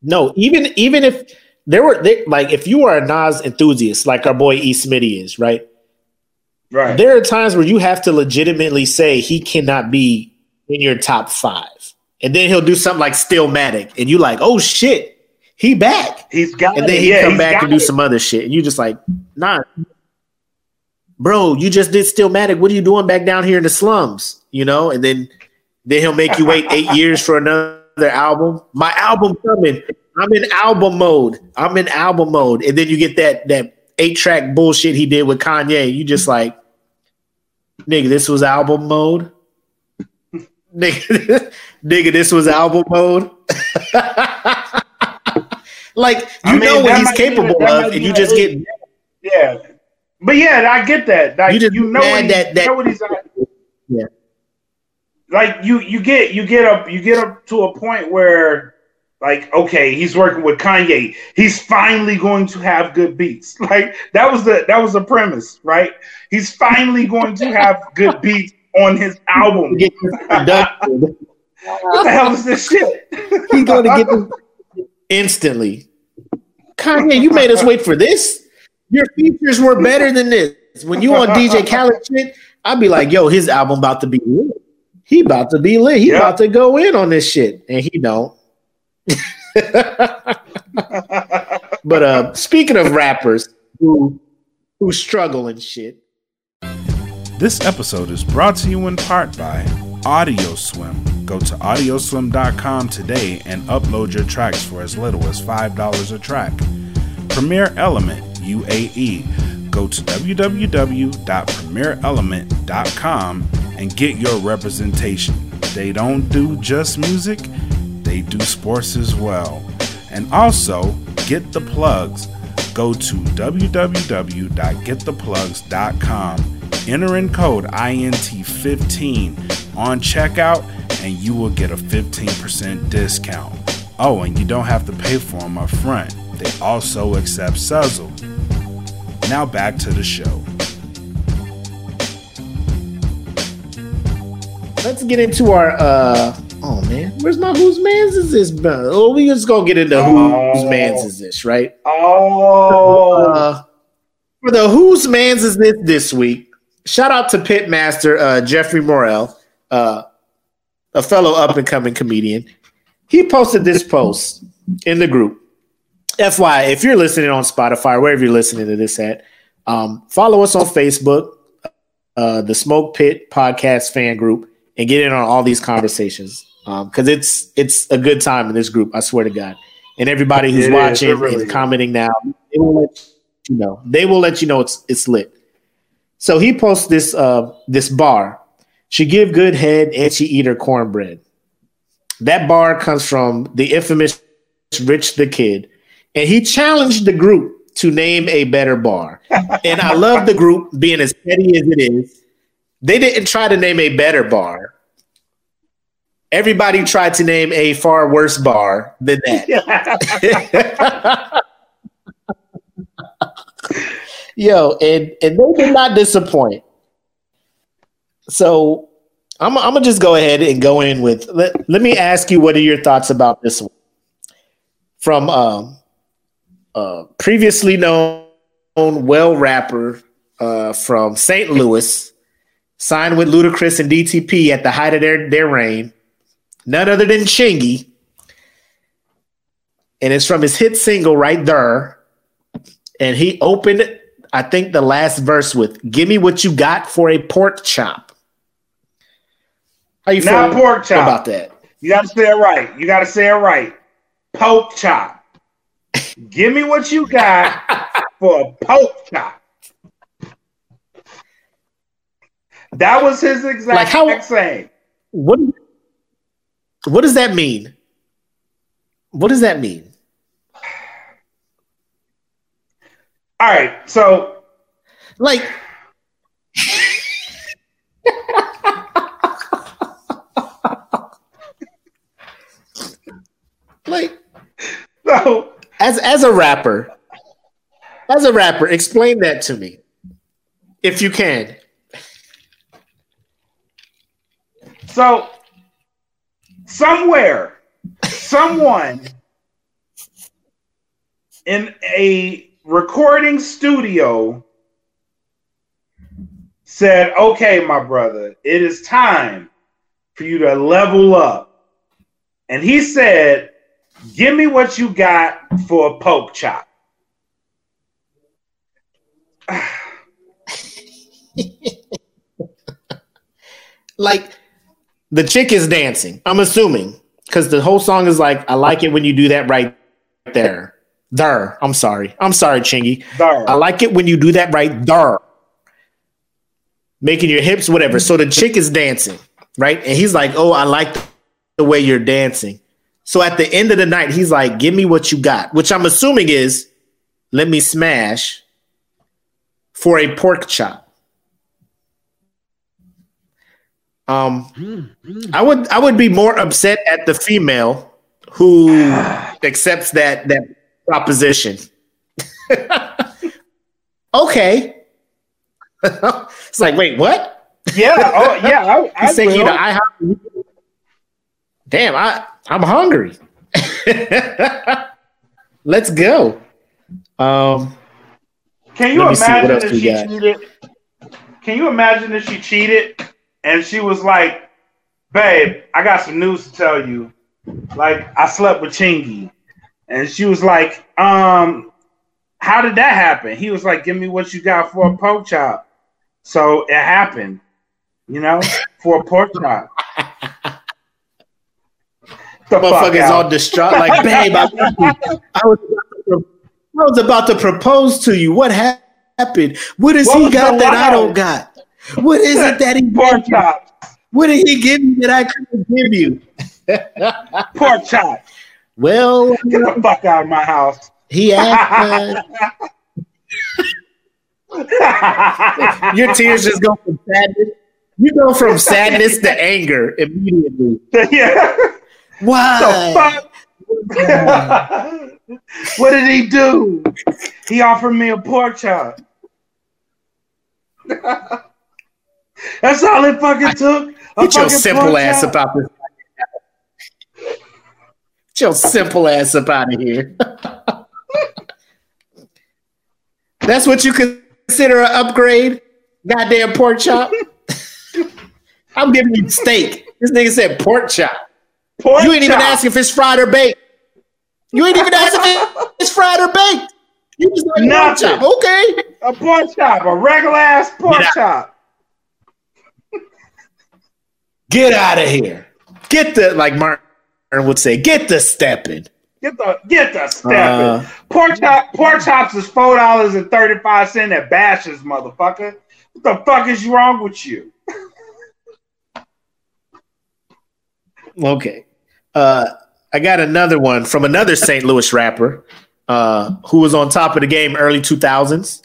No, even even if there were they, like if you are a Nas enthusiast, like our boy E. Smitty is, right? Right. There are times where you have to legitimately say he cannot be in your top five, and then he'll do something like Stillmatic, and you're like, oh shit, he back, He's got and then he Yeah, come back and do it. some other shit, and you just like, nah, bro, you just did Stillmatic. What are you doing back down here in the slums? You know, and then then he'll make you wait eight years for another album. My album coming. I'm in album mode. I'm in album mode, and then you get that that eight track bullshit he did with Kanye. You just like, nigga, this was album mode. <laughs> nigga, <laughs> nigga, this was album mode. <laughs> like you I mean, know what he's might be capable of, and you just get. Yeah. But yeah, I get that. Like You you, know what that- that- you know what he's Yeah. like you you get you get up you get up to a point where like okay he's working with Kanye he's finally going to have good beats <laughs> like that was the that was the premise right he's finally going to have good beats on his album get this production. <laughs> what the hell is this shit He's going to get this <laughs> instantly. Kanye, you made us wait for this. Your features were better than this. When you on DJ Khaled shit, I'd be like, yo, his album about to be lit. He about to be lit. He Yeah. about to go in on this shit. And he don't. <laughs> but uh speaking of rappers who who struggle and shit. This episode is brought to you in part by AudioSwim. Go to audioswim.com today and upload your tracks for as little as $5 a track. Premier Element UAE. Go to www.premierelement.com and get your representation. They don't do just music, do sports as well. And also, get the plugs. Go to www.gettheplugs.com. Enter in code INT15 on checkout and you will get a 15% discount. Oh, and you don't have to pay for them up front. They also accept Sezzle. Now back to the show. Let's get into our uh oh man, where's my whose man's is this? bro? Oh, we just gonna get into whose Oh. man's is this, right? oh, Uh, for the whose man's is this this week? Shout out to Pitmaster uh, Jeffrey Morel, uh, a fellow up and coming comedian. He posted this post in the group. FY, if you're listening on Spotify, wherever you're listening to this at, um, follow us on Facebook, uh, the Smoke Pit Podcast fan group, and get in on all these conversations because it's it's a good time in this group. I swear to God. And everybody who's It is, watching it really and is. commenting now, they will let you know. They will let you know it's it's lit. So he posts this uh this bar. She give good head and she eat her cornbread. That bar comes from the infamous Rich the Kid, and he challenged the group to name a better bar. and I love the group being as petty as it is. They didn't try to name a better bar. Everybody tried to name a far worse bar than that. <laughs> Yo, and and they did not disappoint. So I'm I'm gonna just go ahead and go in with let, let me ask you what are your thoughts about this one from um uh previously known well rapper uh from St. Louis signed with Ludacris and DTP at the height of their their reign none other than Chingy and it's from his hit single right there and he opened I think the last verse with "Give me what you got for a pork chop." How you feel pork chop. about that? you got to say it right. You got to say it right. Poke chop. Give me what you got <laughs> for a poke chop. That was his exact Like how- saying. What What does that mean? What does that mean? All right, so Like Like so as as a rapper, as a rapper, explain that to me. If you can. So somewhere, someone in a recording studio said, Okay, my brother, it is time for you to level up. And he said, Give me what you got for a poke chop. <sighs> like the chick is dancing. I'm assuming because the whole song is like, I like it when you do that right there. There. I'm sorry. I'm sorry, Chingy. There. I like it when you do that right there. Making your hips, whatever. So the chick is dancing, right? And he's like, Oh, I like the way you're dancing. So at the end of the night, he's like, Give me what you got, which I'm assuming is, Let me smash for a pork chop. Um, I would I would be more upset at the female who <sighs> accepts that that proposition. <laughs> okay, <laughs> it's like wait, what? Yeah, oh yeah, I, <laughs> I He's saying you know I have damn I I'm hungry. Let's go. Um, Can you Let me see, what imagine if she got? cheated? Can you imagine if she cheated and she was like, "Babe, I got some news to tell you. Like, I slept with Chingy," and she was like, "Um, how did that happen?" He was like, "Give me what you got for a pork chop." So it happened, you know, for a pork chop. <laughs> the fuck motherfuckers all distraught, like, babe, I, I was about to, I was about to propose to you. What happened? What does What he got that I don't got? What is it that he pork gave you? chop, What did he give me that I couldn't give you? <laughs> pork chop. Well, Get the fuck out of my house. he asked. Uh, <laughs> your tears just go from sadness. You go from sadness to anger immediately. <laughs> yeah. Why? The fuck? what did he do? He offered me a pork chop. That's all it fucking took. A Get your simple ass chop? about this. Get your simple ass up out of here. <laughs> That's what you consider an upgrade? Goddamn pork chop. <laughs> I'm giving you steak. This nigga said pork chop. Pork You ain't even asking if it's fried or baked. You ain't even asking if it's fried or baked. You just like pork chop. Okay. a pork chop, a regular ass pork chop. Get out of here. Get the like Martin would say, get the stepping. Get the get the stepping. Uh, pork chop pork chops is four dollars and thirty five cent at Bashes, motherfucker. What the fuck is wrong with you? <laughs> Okay. Uh, I got another one from another St. Louis rapper uh, who was on top of the game early 2000s.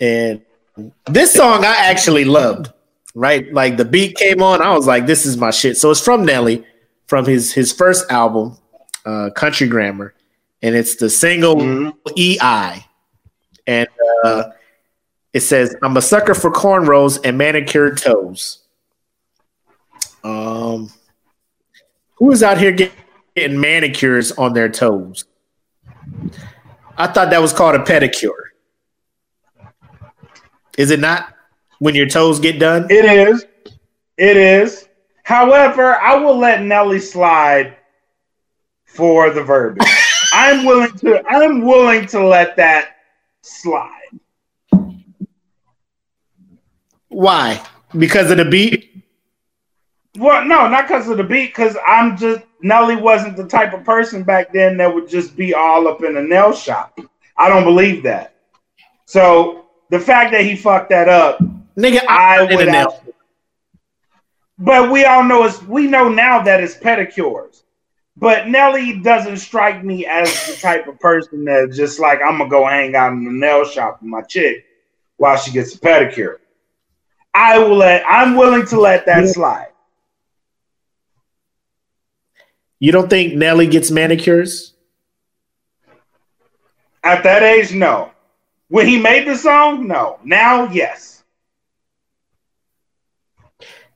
And this song I actually loved, right? Like the beat came on, I was like, this is my shit. So it's from Nelly from his his first album, uh, Country Grammar. And it's the single Mhm. EI. And uh, it says, I'm a sucker for cornrows and manicured toes. Um, who is out here getting manicures on their toes? I thought that was called a pedicure. Is it not when your toes get done? It is. It is. However, I will let Nelly slide for the verbiage. <laughs> I'm willing to I'm willing to let that slide. Why? Because of the beat? Well, no, not because of the beat, because I'm just Nelly wasn't the type of person back then that would just be all up in a nail shop. I don't believe that. So the fact that he fucked that up, Nigga, I I'm would nail. But we all know it's we know now that it's pedicures. But Nelly doesn't strike me as the type of person that just like I'm gonna go hang out in the nail shop with my chick while she gets a pedicure. I will let I'm willing to let that slide. You don't think Nelly gets manicures? At that age, no. When he made the song, no. Now, yes.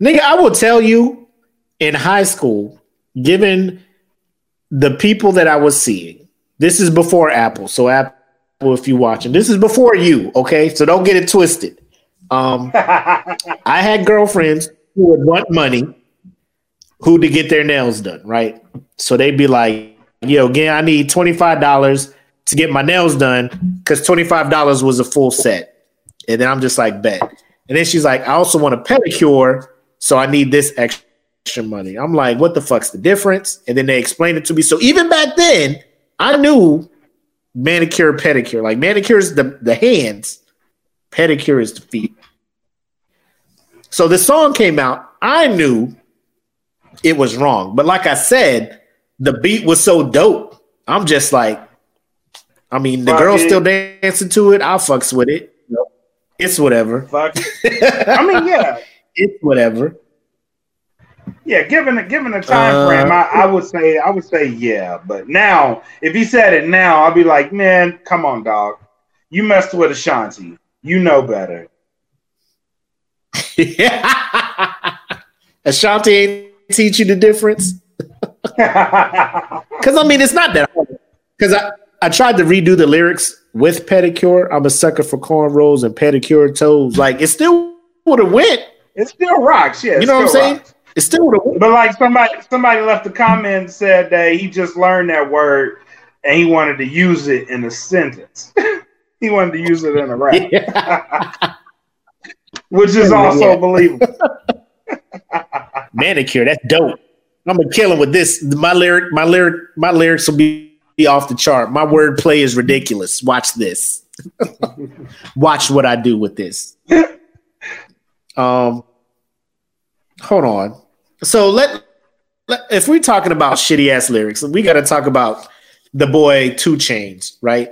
Nigga, I will tell you in high school, given the people that I was seeing, this is before Apple. So, Apple, if you watching, this is before you, okay? So, don't get it twisted. Um, <laughs> I had girlfriends who would want money who to get their nails done, right? So they'd be like, yo, again, I need $25 to get my nails done because $25 was a full set. And then I'm just like, bet. And then she's like, I also want a pedicure, so I need this extra money. I'm like, what the fuck's the difference? And then they explained it to me. So even back then, I knew manicure, pedicure. Like manicure is the, the hands, pedicure is the feet. So the song came out. I knew it was wrong. But like I said, the beat was so dope. I'm just like, I mean, the Fuck girl's it. still dancing to it. I'll fucks with it. It's whatever. Fuck. <laughs> I mean, yeah. It's whatever. Yeah, given a given a time Uh, frame, I, I would say I would say yeah. But now, if he said it now, I'd be like, man, come on, dog. You messed with Ashanti. You know better. Yeah, <laughs> Ashanti ain't teach you the difference. <laughs> Because I mean, it's not that hard. Because I, I tried to redo the lyrics with pedicure. I'm a sucker for cornrows and pedicure toes. Like it still would have went. It still rocks, yeah. You know what I'm saying? rocks. It still. But like somebody somebody left a comment and said that he just learned that word and he wanted to use it in a sentence. <laughs> he wanted to use it in a rap, <laughs> which is also Yeah. believable. <laughs> Manicure, that's dope. I'm gonna kill him with this. My lyric, my lyric, my lyrics will be, be off the chart. My wordplay is ridiculous. Watch this. Watch what I do with this. Um, hold on. So let, let if we're talking about shitty ass lyrics, we got to talk about the boy 2 Chainz, right?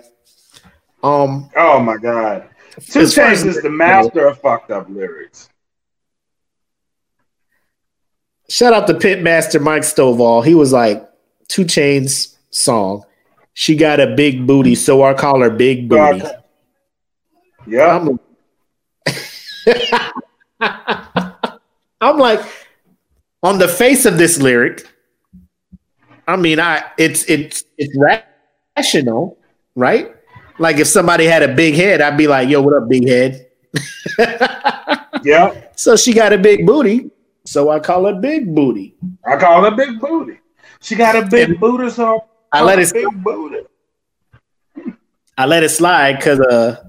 Um, Oh my god. 2 Chainz is the master of fucked up lyrics. shout out to Pitmaster Mike Stovall. He was like, 2 Chainz song. She got a big booty, so I call her Big Booty. Yeah. <laughs> I'm, like, on the face of this lyric, I mean, I it's it's it's rational, right? Like if somebody had a big head, I'd be like, "Yo, what up, big head?" yeah. <laughs> So she got a big booty, so I call her Big Booty. I call her Big Booty. She got a big And booty, so I let it big booty. I let it slide because uh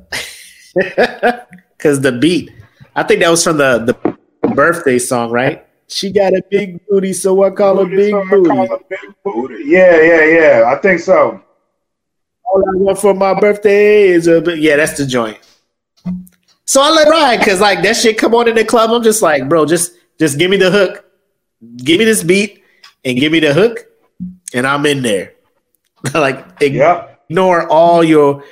<laughs> because the beat. I think that was from the the birthday song, right? She got a big booty, so I call her Big so Booty. call her Big Booty. Yeah, yeah, yeah. I think so. All I want for my birthday is a bit. Yeah, that's the joint. So I let ride because like that shit come on in the club. I'm just like, bro, just just give me the hook, give me this beat, and give me the hook, and I'm in there. <laughs> like ignore all your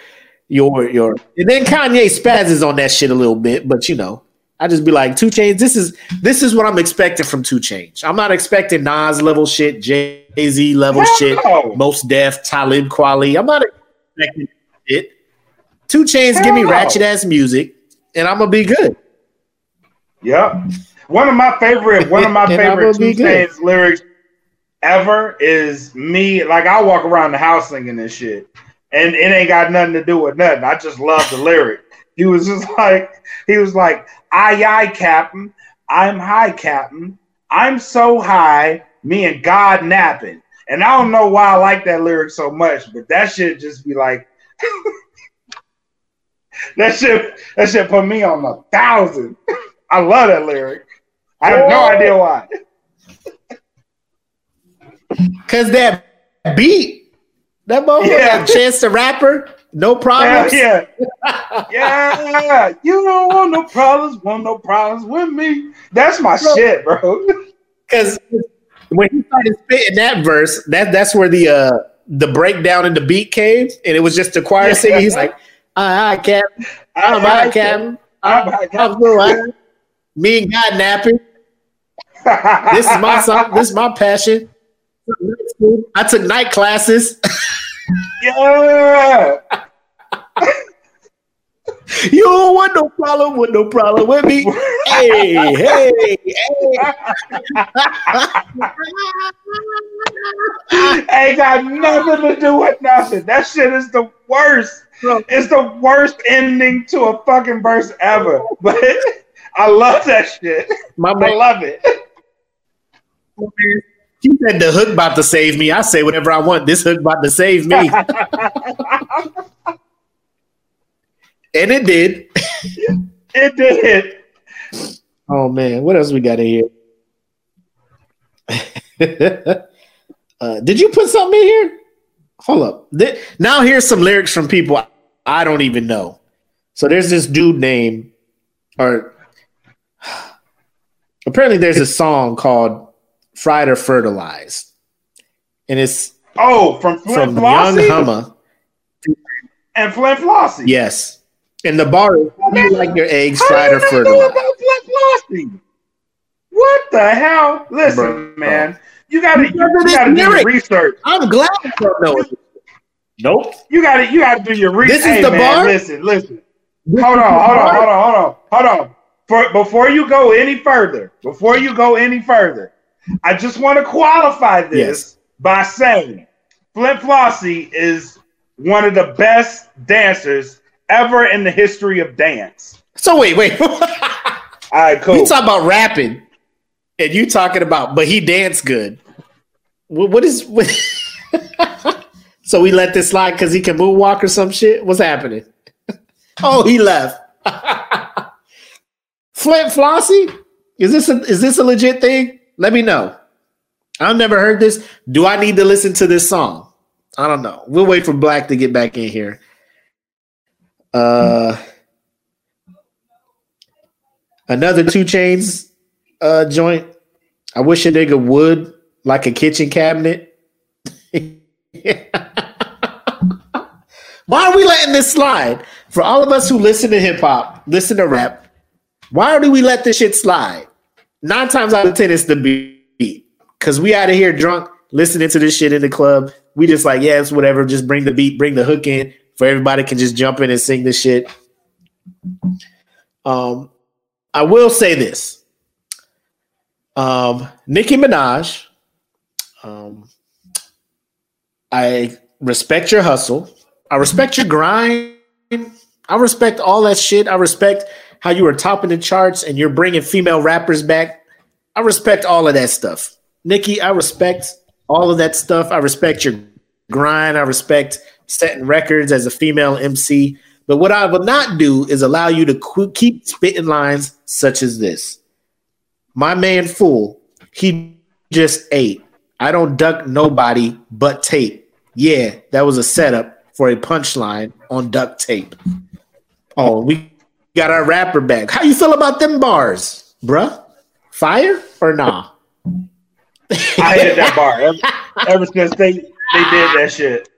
your your. And then Kanye spazzes on that shit a little bit, but you know, I just be like, 2 Chainz. This is this is what I'm expecting from 2 Chainz. I'm not expecting Nas level shit, Jay Z level Hell shit, no. Mos Def, Talib Kweli. I'm not expecting it. Two Chains, give me no. ratchet ass music, and I'm gonna be good. Yeah. One of my favorite, <laughs> one of my favorite Two good. Chainz lyrics ever is me. Like I walk around the house singing this shit, and it ain't got nothing to do with nothing. I just love the lyric. He was just <laughs> like, he was like, "Aye, aye, Captain. I'm high, Captain. I'm so high. Me and God napping." And I don't know why I like that lyric so much, but that should just be like. <laughs> That should that should put me on a thousand. <laughs> I love that lyric. I have no idea why. <laughs> Cause that beat, that motherfucker, Yeah. Chance the Rapper, no Hell problems. yeah, <laughs> yeah. You don't want no problems, want no problems with me. That's my Bro. shit, bro. Because when he started spitting that verse, that that's where the uh the breakdown in the beat came, and it was just the choir singing. He's like, "I Captain, I'm high, Captain, I'm I'm high, I'm so high. Me and God napping. This is my song. This is my passion. I took night classes. <laughs> yeah. <laughs> You don't want no problem with no problem with me. Hey, hey, hey. Ain't got nothing to do with nothing. That shit is the worst. It's the worst ending to a fucking verse ever. But <laughs> I love that shit. My I man, love it. He said the hook about to save me. I say whatever I want. This hook about to save me. <laughs> and it did. It did. Oh man, what else we got in here? <laughs> uh, did you put something in here? Hold up. Th- now here's some lyrics from people I don't even know. So there's this dude named, or <sighs> apparently there's a song called "Fried or Fertilized," and it's Oh, from Flint from Young Flossie Hummer. and Flint Flossie. Yes, and the bar is do you like your eggs How fried or you know fertilized?" about Flint What the hell? Listen, Bro. man. You gotta you, Because gotta do your research. I'm glad you don't know it. Nope. You gotta you gotta do your research. This is the man, bar? Listen, listen. This Hold on, the hold on, hold on, hold on, hold on. For, before you go any further, before you go any further, I just want to qualify this Yes. by saying Flint Flossie is one of the best dancers ever in the history of dance. So wait, wait. <laughs> All right, cool. You talk about rapping, and you talking about, but he danced good. What, what is? What, <laughs> so we let this slide because he can moonwalk or some shit. What's happening? <laughs> oh, he left. Flint Flossie, is this a, is this a legit thing? Let me know. I've never heard this. Do I need to listen to this song? I don't know. We'll wait for Black to get back in here. Uh, another 2 Chainz uh joint. I wish a nigga would like a kitchen cabinet. <laughs> why are we letting this slide? For all of us who listen to hip hop, listen to rap, why do we let this shit slide? Nine times out of ten, it's the beat. Cause we out of here drunk, listening to this shit in the club. We just like, yeah, it's whatever. Just bring the beat, bring the hook in, for everybody can just jump in and sing this shit. Um, I will say this. Um, Nicki Minaj, um, I respect your hustle. I respect your grind. I respect all that shit. I respect how you were topping the charts and you're bringing female rappers back. I respect all of that stuff. Nicki, I respect all of that stuff. I respect your grind. I respect setting records as a female MC. But what I will not do is allow you to qu- keep spitting lines such as this. My man, fool, he just ate. I don't duck nobody but tape. Yeah, that was a setup for a punchline on duct tape. Oh, we got our rapper back. How you feel about them bars, bruh? Fire or nah? <laughs> I hated that bar ever, ever since they they did that shit.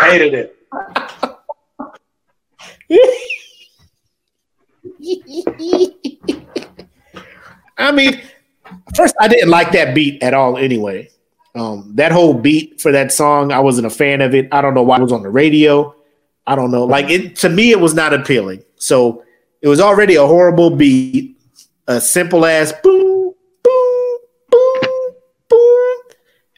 Hated it. <laughs> I mean, first I didn't like that beat at all anyway. Um, that whole beat for that song, I wasn't a fan of it. I don't know why it was on the radio. I don't know. Like it to me, it was not appealing. So it was already a horrible beat, a simple ass boom, boom, boom, boom.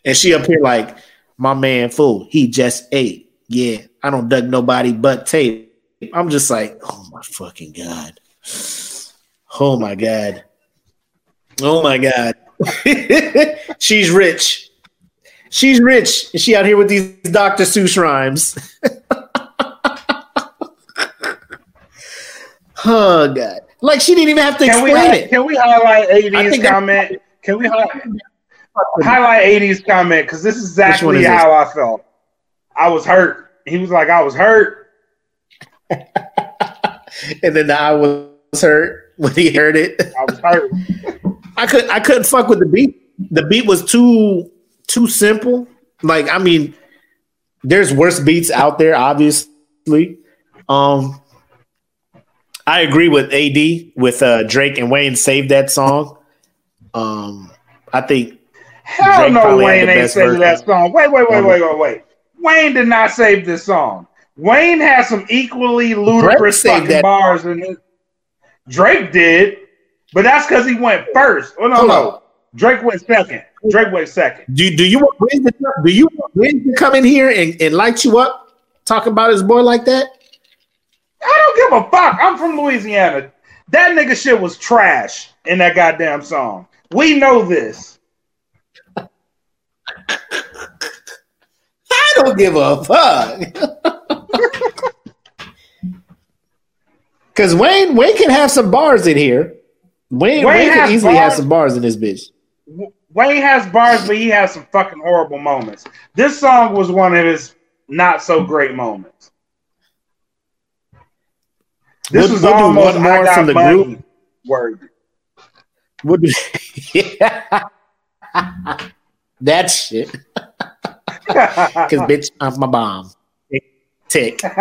And she up here like, my man fool, he just ate. Yeah, I don't duck nobody but tape. I'm just like, oh my fucking god. Oh my god. Oh my god. <laughs> She's rich. She's rich. And she out here with these Dr. Seuss rhymes. <laughs> god. Like she didn't even have to Can we explain hi- it. can we highlight I 80s comment? Can we hi- <laughs> highlight 80s comment? Because this is exactly is this? how I felt. I was hurt. He was like, I was hurt. <laughs> and then I was hurt <laughs> when he heard it. I was hurt. I could I couldn't fuck with the beat. The beat was too too simple. Like I mean, there's worse beats out there, obviously. Um, I agree with AD with uh, Drake and Wayne saved that song. Um, I think Hell Drake no, Wayne ain't saved that song. Wait, wait, wait, Um, wait, wait, wait. Wayne did not save this song. Wayne has some equally ludicrous fucking bars in it. Drake did, but that's because he went first. Oh no, Hold no. on. Drake went second. Drake went second. do do you want Wayne to, do you want Wayne to come in here and, and light you up, talk about his boy like that? I don't give a fuck. I'm from Louisiana. That nigga shit was trash in that goddamn song. We know this. <laughs> I don't give a fuck. <laughs> Because Wayne Wayne can have some bars in here. Wayne, Wayne Wayne can easily have some bars in this bitch. Wayne has bars, but he has some fucking horrible moments. This song was one of his not so great moments. This We'll- was we'll do almost one more I got from the money group. worthy. What do yeah. <laughs> that shit. <laughs> Because bitch, I'm my bomb. Tick. <laughs>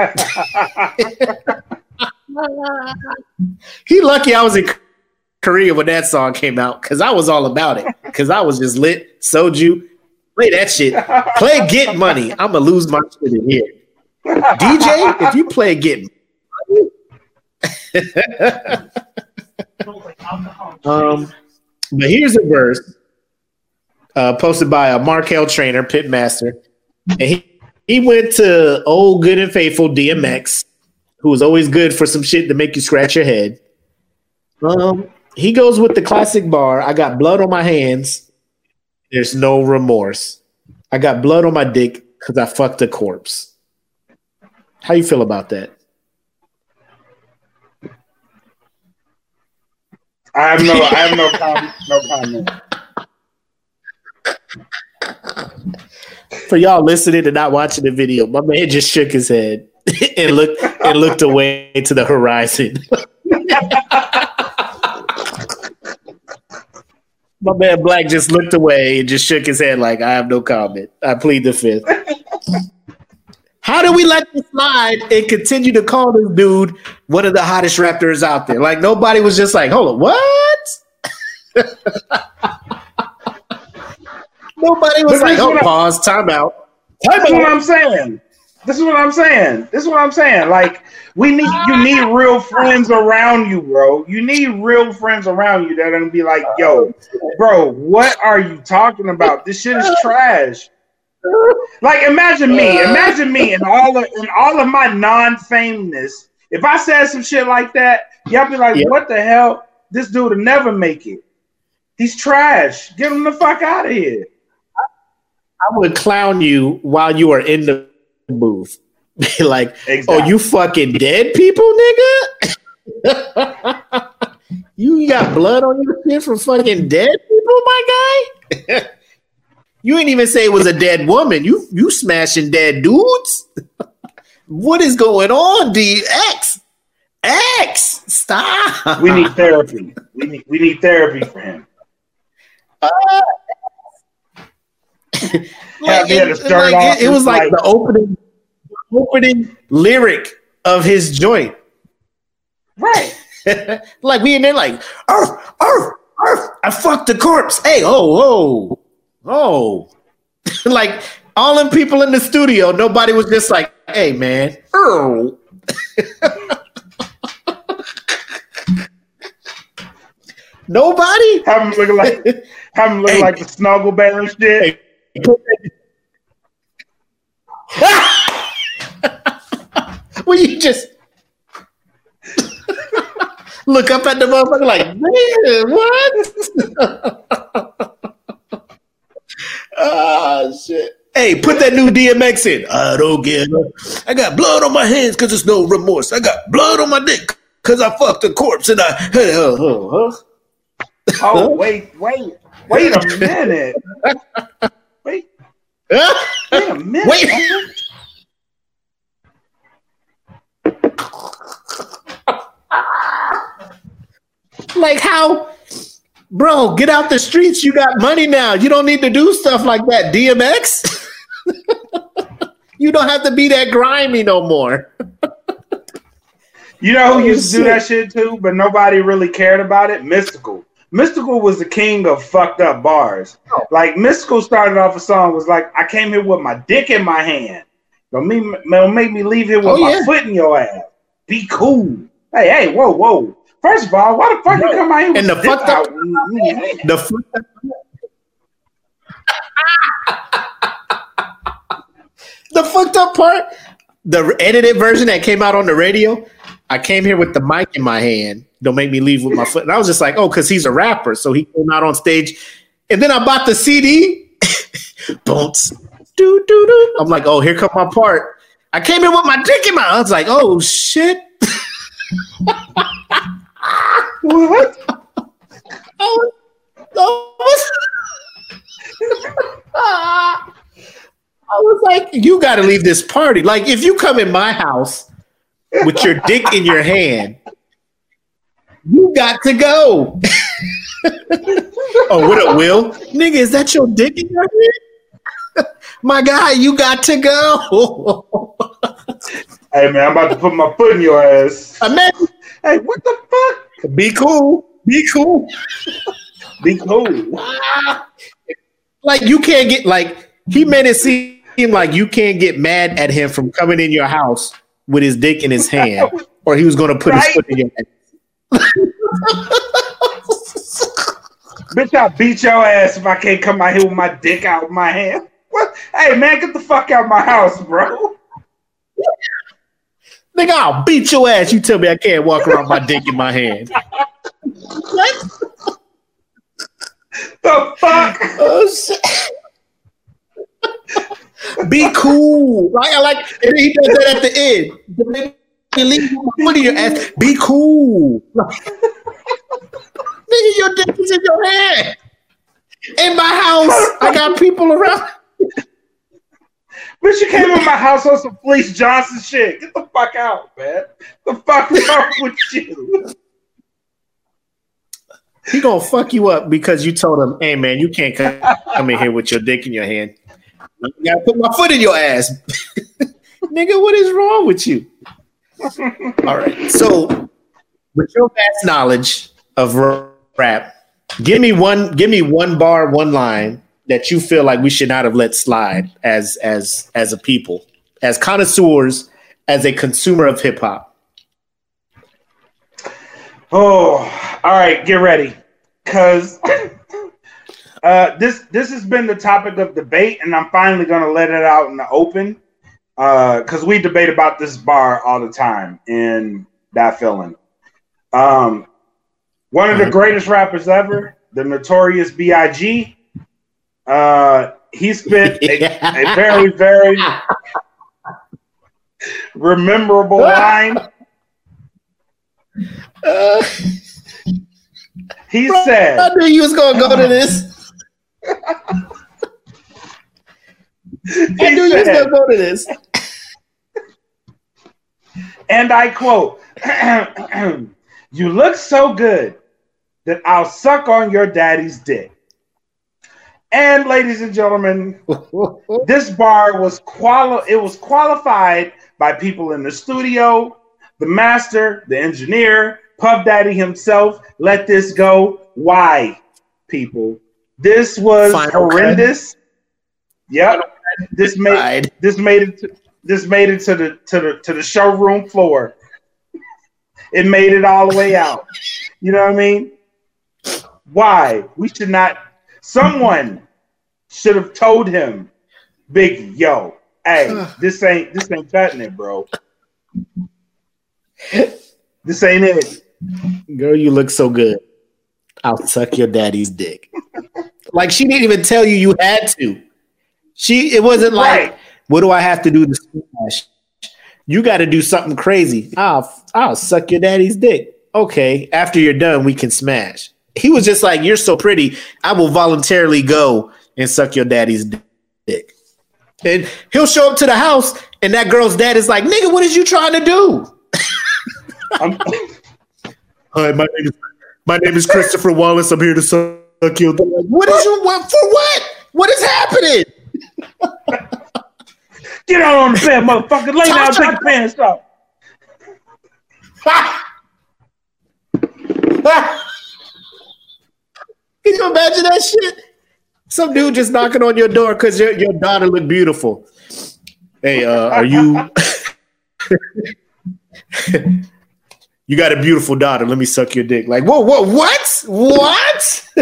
he lucky I was in Korea when that song came out because I was all about it. Because I was just lit. Soju. Play that shit. Play Get Money. I'm going to lose my shit in here. DJ, if you play Get Um, but here's a verse uh, posted by a Markel trainer, Pitmaster. And he, he went to old good and faithful DMX, who was always good for some shit to make you scratch your head. Um, he goes with the classic bar I got blood on my hands. There's no remorse. I got blood on my dick because I fucked a corpse. How you feel about that? I have no, I have no, <laughs> com- no comment. For y'all listening and not watching the video, my man just shook his head <laughs> and looked and looked away to the horizon. <laughs> my man Black just looked away and just shook his head like I have no comment. I plead the fifth. How do we let this slide and continue to call this dude one of the hottest rappers out there? Like nobody was just like, hold on, what? <laughs> Nobody was But like, "Oh, pause, time out, time This is what. I'm saying. This is what I'm saying. This is what I'm saying. Like we need you need real friends around you, bro. You need real friends around you that are gonna be like, yo, bro, what are you talking about? This shit is trash. <laughs> Like imagine me, uh. imagine me and all of in all of my non-fameness. If I said some shit like that, y'all be like, what the hell? This dude will never make it. He's trash. Get him the fuck out of here. I would clown you while you are in the booth. Be <laughs> like, Exactly. "Oh, you fucking dead people, nigga." <laughs> you got blood on your skin from fucking dead people, my guy. You ain't even say it was a dead woman. You you smashing dead dudes. <laughs> what is going on, DX? X, stop. We need therapy. We need we need therapy for him. Uh, <laughs> like, it, like, it- it was like like- the opening opening lyric of his joint. Right. <laughs> like we in there like, earth, earth, earth, I fucked the corpse. Hey, oh, oh, oh. <laughs> like all them people in the studio, nobody was just like, hey man, oh. <laughs> Nobody? Have him looking like have him looking Hey. like the snuggle bear and shit. <laughs> well, you just look up at the motherfucker like, man, what? Ah, shit. Hey, put that new DMX in. I don't get it. I got blood on my hands because there's no remorse. I got blood on my dick because I fucked a corpse and I. Huh, huh, huh. Oh wait, wait, wait a minute. <laughs> Wait, <laughs> wait a minute. Wait. Like how, bro? Get out the streets. You got money now. You don't need to do stuff like that. DMX. <laughs> you don't have to be that grimy no more. You know who Oh, used to do that shit too, but nobody really cared about it? Mystikal. Mystikal was the king of fucked up bars. Oh. Like Mystikal started off a song was like, "I came here with my dick in my hand. Don't me, don't make me leave here with Oh, my yeah. foot in your ass. Be cool. Hey, hey, whoa, whoa. First of all, why the fuck you come out here with And the your dick fucked up- out in your hand? The fucked up, <laughs> the fucked up part, the edited version that came out on the radio. I came here with the mic in my hand. Don't make me leave with my foot. And I was just like, oh, because he's a rapper, so he came out on stage. And then I bought the CD. <laughs> Bounce. Do do do. I'm like, oh, here come my part. I came in with my dick in my. I was like, oh shit. <laughs> What? I was, I was, <laughs> I was like, you got to leave this party. Like, if you come in my house with your dick in your hand, you got to go. <laughs> oh, what up, Will? Nigga, is that your dick in your hand? <laughs> my guy, you got to go. Hey man, I'm about to put my foot in your ass. Imagine, Hey, what the fuck? be cool. Be cool. <laughs> Be cool. like you can't get like he made it seem like you can't get mad at him from coming in your house with his dick in his hand, <laughs> or he was going to put his foot in your hand. <laughs> Bitch, I'll beat your ass if I can't come out here with my dick out of my hand. What? Hey man, get the fuck out of my house, bro. Nigga, I'll beat your ass. You tell me I can't walk around with my dick in my hand. What? <laughs> The fuck? Oh. Be cool. Like I like and he does that at the end. Leave my foot in your ass. Be cool. Nigga, your dick is in your hand. In my house, I got people around. Bitch, you came in my house on some Fleece Johnson shit. Get the fuck out, man. The fuck wrong with you? He gonna fuck you up because you told him, "Hey man, you can't come, come in here with your dick in your hand. I gotta put my foot in your ass, <laughs> nigga. What is wrong with you?" All right, so with your vast knowledge of rap, give me one, give me one bar, one line that you feel like we should not have let slide as as as a people, as connoisseurs, as a consumer of hip hop? Oh, all right, get ready, because <coughs> uh, this this has been the topic of debate, and I'm finally going to let it out in the open because uh, we debate about this bar all the time in Dat Feeling. Um, one of the mm-hmm. greatest rappers ever, the notorious B.I.G. Uh, he spit a, <laughs> a very, very memorable <laughs> line. Uh, <laughs> he bro, said, "I knew you was gonna go to this." I knew said, you was gonna go to this. And I quote, <clears throat> "You look so good that I'll suck on your daddy's dick." And ladies and gentlemen, this bar was quali- it was qualified by people in the studio, the master, the engineer, Puff Daddy himself. Let this go. Why, people? This was Final horrendous. Cut. Yep. This made this made it to, this made it to the to the to the showroom floor. It made it all the way out. You know what I mean? Why? We should not Someone should have told him, Big yo, hey, this ain't this ain't cutting it, bro. this ain't it. Girl, you look so good. I'll suck your daddy's dick. like she didn't even tell you you had to. She it wasn't like, right. what do I have to do to smash? You got to do something crazy. I'll I'll suck your daddy's dick. Okay, after you're done, we can smash he was just like, "You're so pretty. I will voluntarily go and suck your daddy's dick." And he'll show up to the house, and that girl's dad is like, "Nigga, what is you trying to do?" Hi, <laughs> my name is my name is Christopher Wallace. I'm here to suck your. Dick. What is your what for? What? What is happening? <laughs> Get out on the bed, motherfucker. Lay down, take your pants off. <laughs> Ah! Ah! Can you imagine that shit? Some dude just knocking on your door because your, your daughter look beautiful. Hey, uh, are you? <laughs> you got a beautiful daughter. Let me suck your dick. Like, whoa, whoa, what? What? <laughs>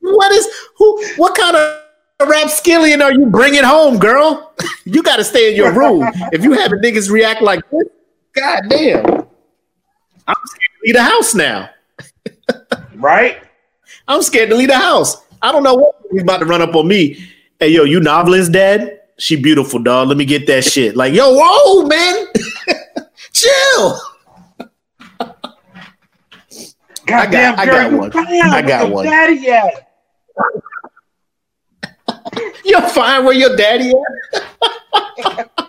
what is who? What kind of rapskillion are you bringing home, girl? you got to stay in your room. if you have niggas react like this, god damn, I'm scared to leave the house now right? I'm scared to leave the house. I don't know what he's about to run up on me. Hey, yo, you novelist dad? She beautiful, dog. Let me get that shit. Like, yo, whoa, man. <laughs> Chill. Goddamn, I got, girl, I got one. I got one. Daddy at? You're fine where your daddy at? <laughs>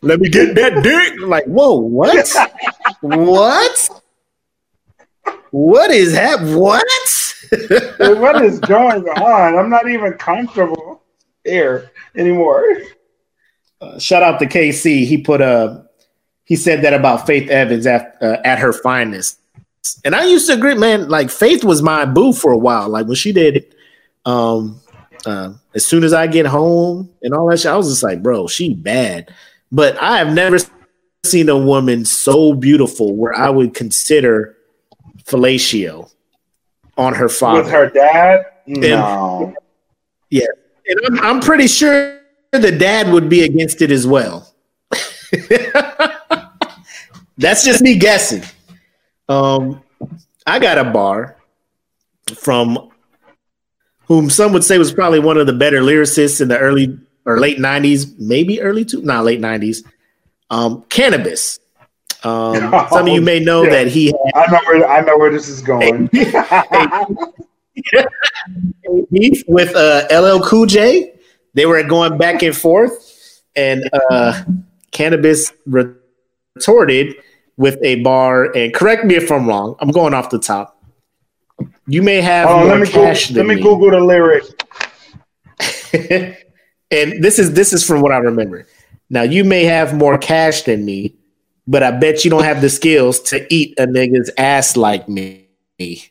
Let me get that dick. Like, whoa, what? <laughs> what? What is that? What? what is going on? I'm not even comfortable here anymore. Uh, shout out to KC. He put a he said that about Faith Evans at uh, at her finest, and I used to agree, man. Like Faith was my boo for a while. Like when she did, um, uh, as soon as I get home and all that shit, I was just like, bro, she bad. But I have never seen a woman so beautiful where I would consider fellatio on her father. With her dad? No. And, yeah. And I'm, I'm pretty sure the dad would be against it as well. <laughs> That's just me guessing. Um, I got a bar from whom some would say was probably one of the better lyricists in the early or late 90s, maybe early to not late 90s. Um, Canibus. Um, <laughs> some of you may know that he. Had, I know where I know where this is going. beef with uh, LL Cool J. They were going back and forth, and uh, Canibus retorted with a bar. And correct me if I'm wrong. I'm going off the top. You may have oh, let me cash Google, Let me, me Google the lyric. <laughs> and this is this is from what I remember. Now you may have more cash than me, but I bet you don't have the skills to eat a nigga's ass like me. <laughs>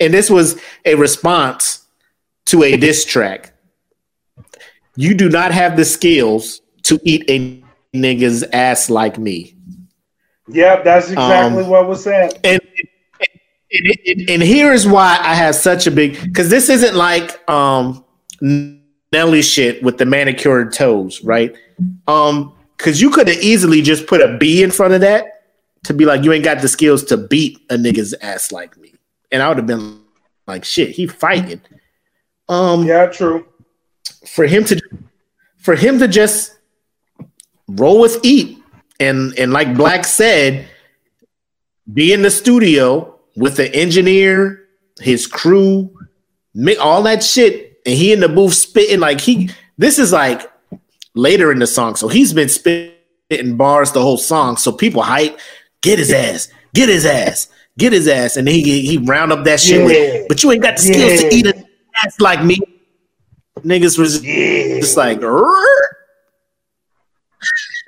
and this was a response to a diss track. You do not have the skills to eat a nigga's ass like me. Yep, that's exactly um, what was said. And, and, and, and here is why I have such a big because this isn't like um Nelly shit with the manicured toes, right? Um, because you could have easily just put a B in front of that to be like, you ain't got the skills to beat a nigga's ass like me, and I would have been like, shit, he fighting. Um, yeah, true. For him to, for him to just roll with eat, and and like Black said, be in the studio with the engineer, his crew, all that shit, and he in the booth spitting like he. This is like later in the song, so he's been spitting bars the whole song. So people hype, get his ass, get his ass, get his ass, and he he round up that shit. Yeah. With, but you ain't got the skills yeah. to eat an ass like me. Niggas was yeah. just like.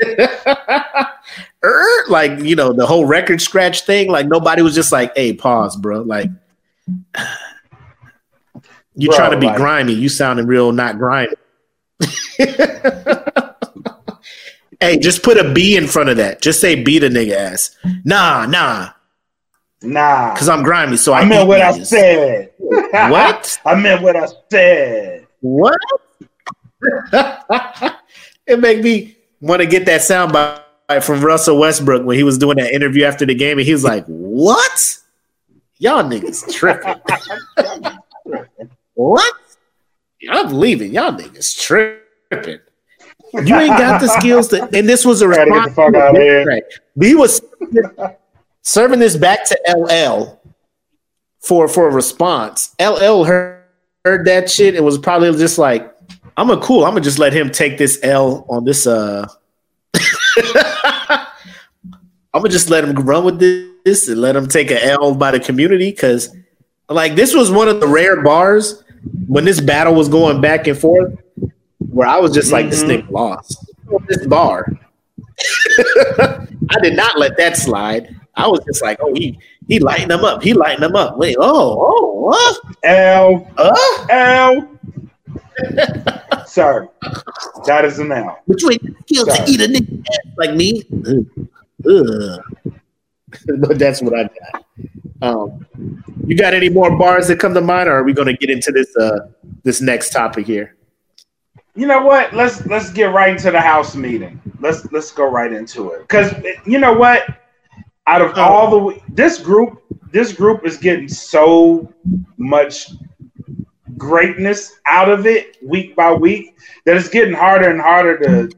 <laughs> like you know the whole record scratch thing like nobody was just like hey pause bro like <sighs> you trying to be like, grimy you sounding real not grimy <laughs> hey just put a b in front of that just say beat a nigga ass nah nah nah because i'm grimy so i, I meant what niggas. i said <laughs> what i meant what i said what <laughs> it make me want to get that soundbite from Russell Westbrook when he was doing that interview after the game, and he was like, "What? Y'all niggas tripping? what? I'm leaving. Y'all niggas tripping." You ain't got the skills to, and this was a response. He was serving this back to LL for for a response. LL heard, heard that shit and was probably just like, I'm a cool. I'm gonna just let him take this L on this. Uh, <laughs> I'm gonna just let him run with this and let him take a L by the community because, like, this was one of the rare bars when this battle was going back and forth where I was just like, mm-hmm. this nigga lost this bar. <laughs> I did not let that slide. I was just like, oh, he he lighting them up. He lighting them up. Wait, oh, oh, what? L, uh? L. Sir, that is an L. Between skills to eat a nigga like me, <laughs> but that's what I got. Um, you got any more bars that come to mind, or are we going to get into this uh, this next topic here? You know what? Let's let's get right into the house meeting. Let's let's go right into it because you know what? Out of oh. all the this group, this group is getting so much greatness out of it week by week that it's getting harder and harder to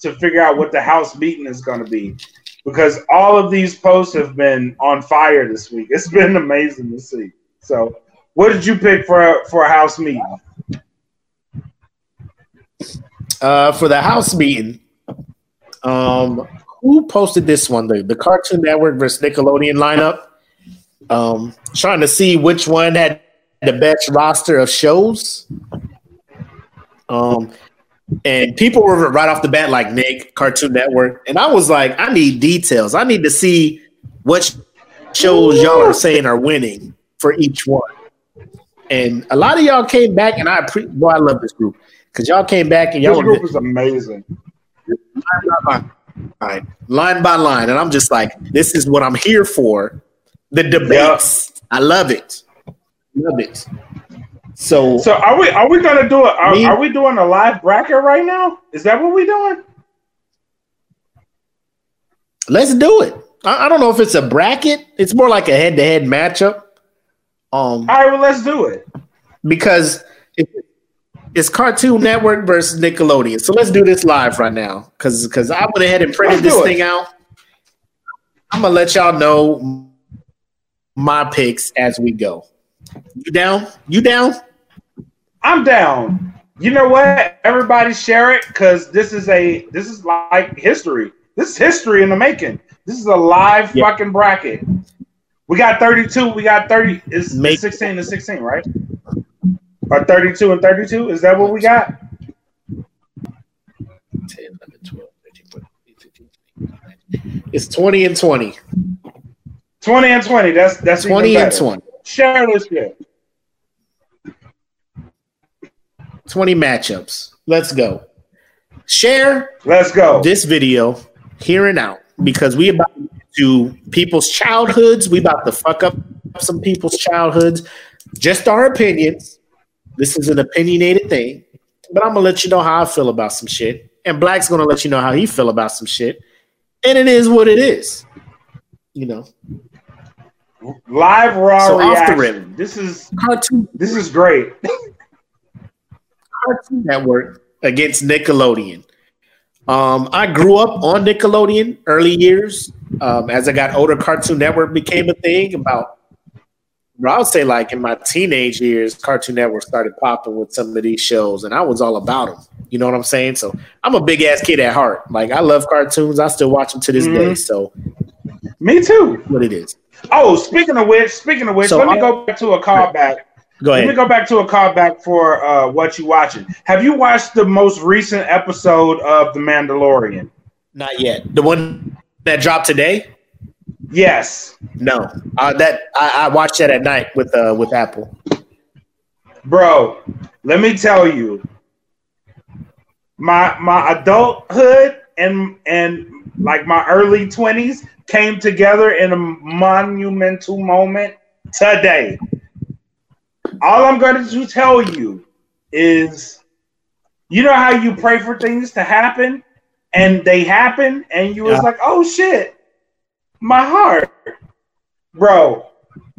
to figure out what the house meeting is going to be because all of these posts have been on fire this week. It's been amazing to see. So, what did you pick for for a house meeting? Uh, for the house meeting, um, who posted this one? The the Cartoon Network versus Nickelodeon lineup. Um, trying to see which one had the best roster of shows. Um, and people were right off the bat like Nick, Cartoon Network, and I was like, I need details. I need to see what shows y'all are saying are winning for each one. And a lot of y'all came back, and I pre- boy, I love this group because y'all came back and y'all this group was amazing. Line by line, line by line, and I'm just like, this is what I'm here for. The debates, yep. I love it. Love it. So, so are we are we gonna do it? Are, are, we doing a live bracket right now? Is that what we're doing? Let's do it. I, I don't know if it's a bracket. It's more like a head to head matchup. Um, all right, well, let's do it because it, it's Cartoon Network versus Nickelodeon. So let's do this live right now because because I went ahead and printed this thing out. I'm gonna let y'all know my picks as we go. You down? You down? I'm down. You know what? Everybody share it because this is a this is like history. This is history in the making. This is a live yep. fucking bracket. We got 32. We got 30. It's Make- 16 to 16, right? Or 32 and 32? Is that what we got? 10, 11, 12, 13, 14, 15, 16. It's 20 and 20. 20 and 20. That's that's 20 even and 20. Share this shit. 20 matchups. Let's go. Share Let's go. this video here and out because we about to people's childhoods. We about to fuck up some people's childhoods. Just our opinions. This is an opinionated thing, but I'm gonna let you know how I feel about some shit, and Black's gonna let you know how he feel about some shit, and it is what it is. You know, Live raw So off the reaction. This is cartoon this is great. Cartoon Network against Nickelodeon. Um, I grew up on Nickelodeon early years. Um, as I got older, Cartoon Network became a thing. About, I would say, like in my teenage years, Cartoon Network started popping with some of these shows, and I was all about them. You know what I'm saying? So I'm a big ass kid at heart. Like I love cartoons. I still watch them to this Mhm. day. So Me too. what it is? Oh, speaking of which, speaking of which, So let me I- go back to a callback. Go ahead. Let me go back to a callback for uh, what you watching. Have you watched the most recent episode of The Mandalorian? Not yet. The one that dropped today. Yes, No, uh, that I, I watched that at night with uh, with Apple. bro. Let me tell you, my my adulthood and and like my early twenties came together in a monumental moment today. All I'm going to do tell you is, you know how you pray for things to happen, and they happen, and you was like, "Oh shit, my heart, bro."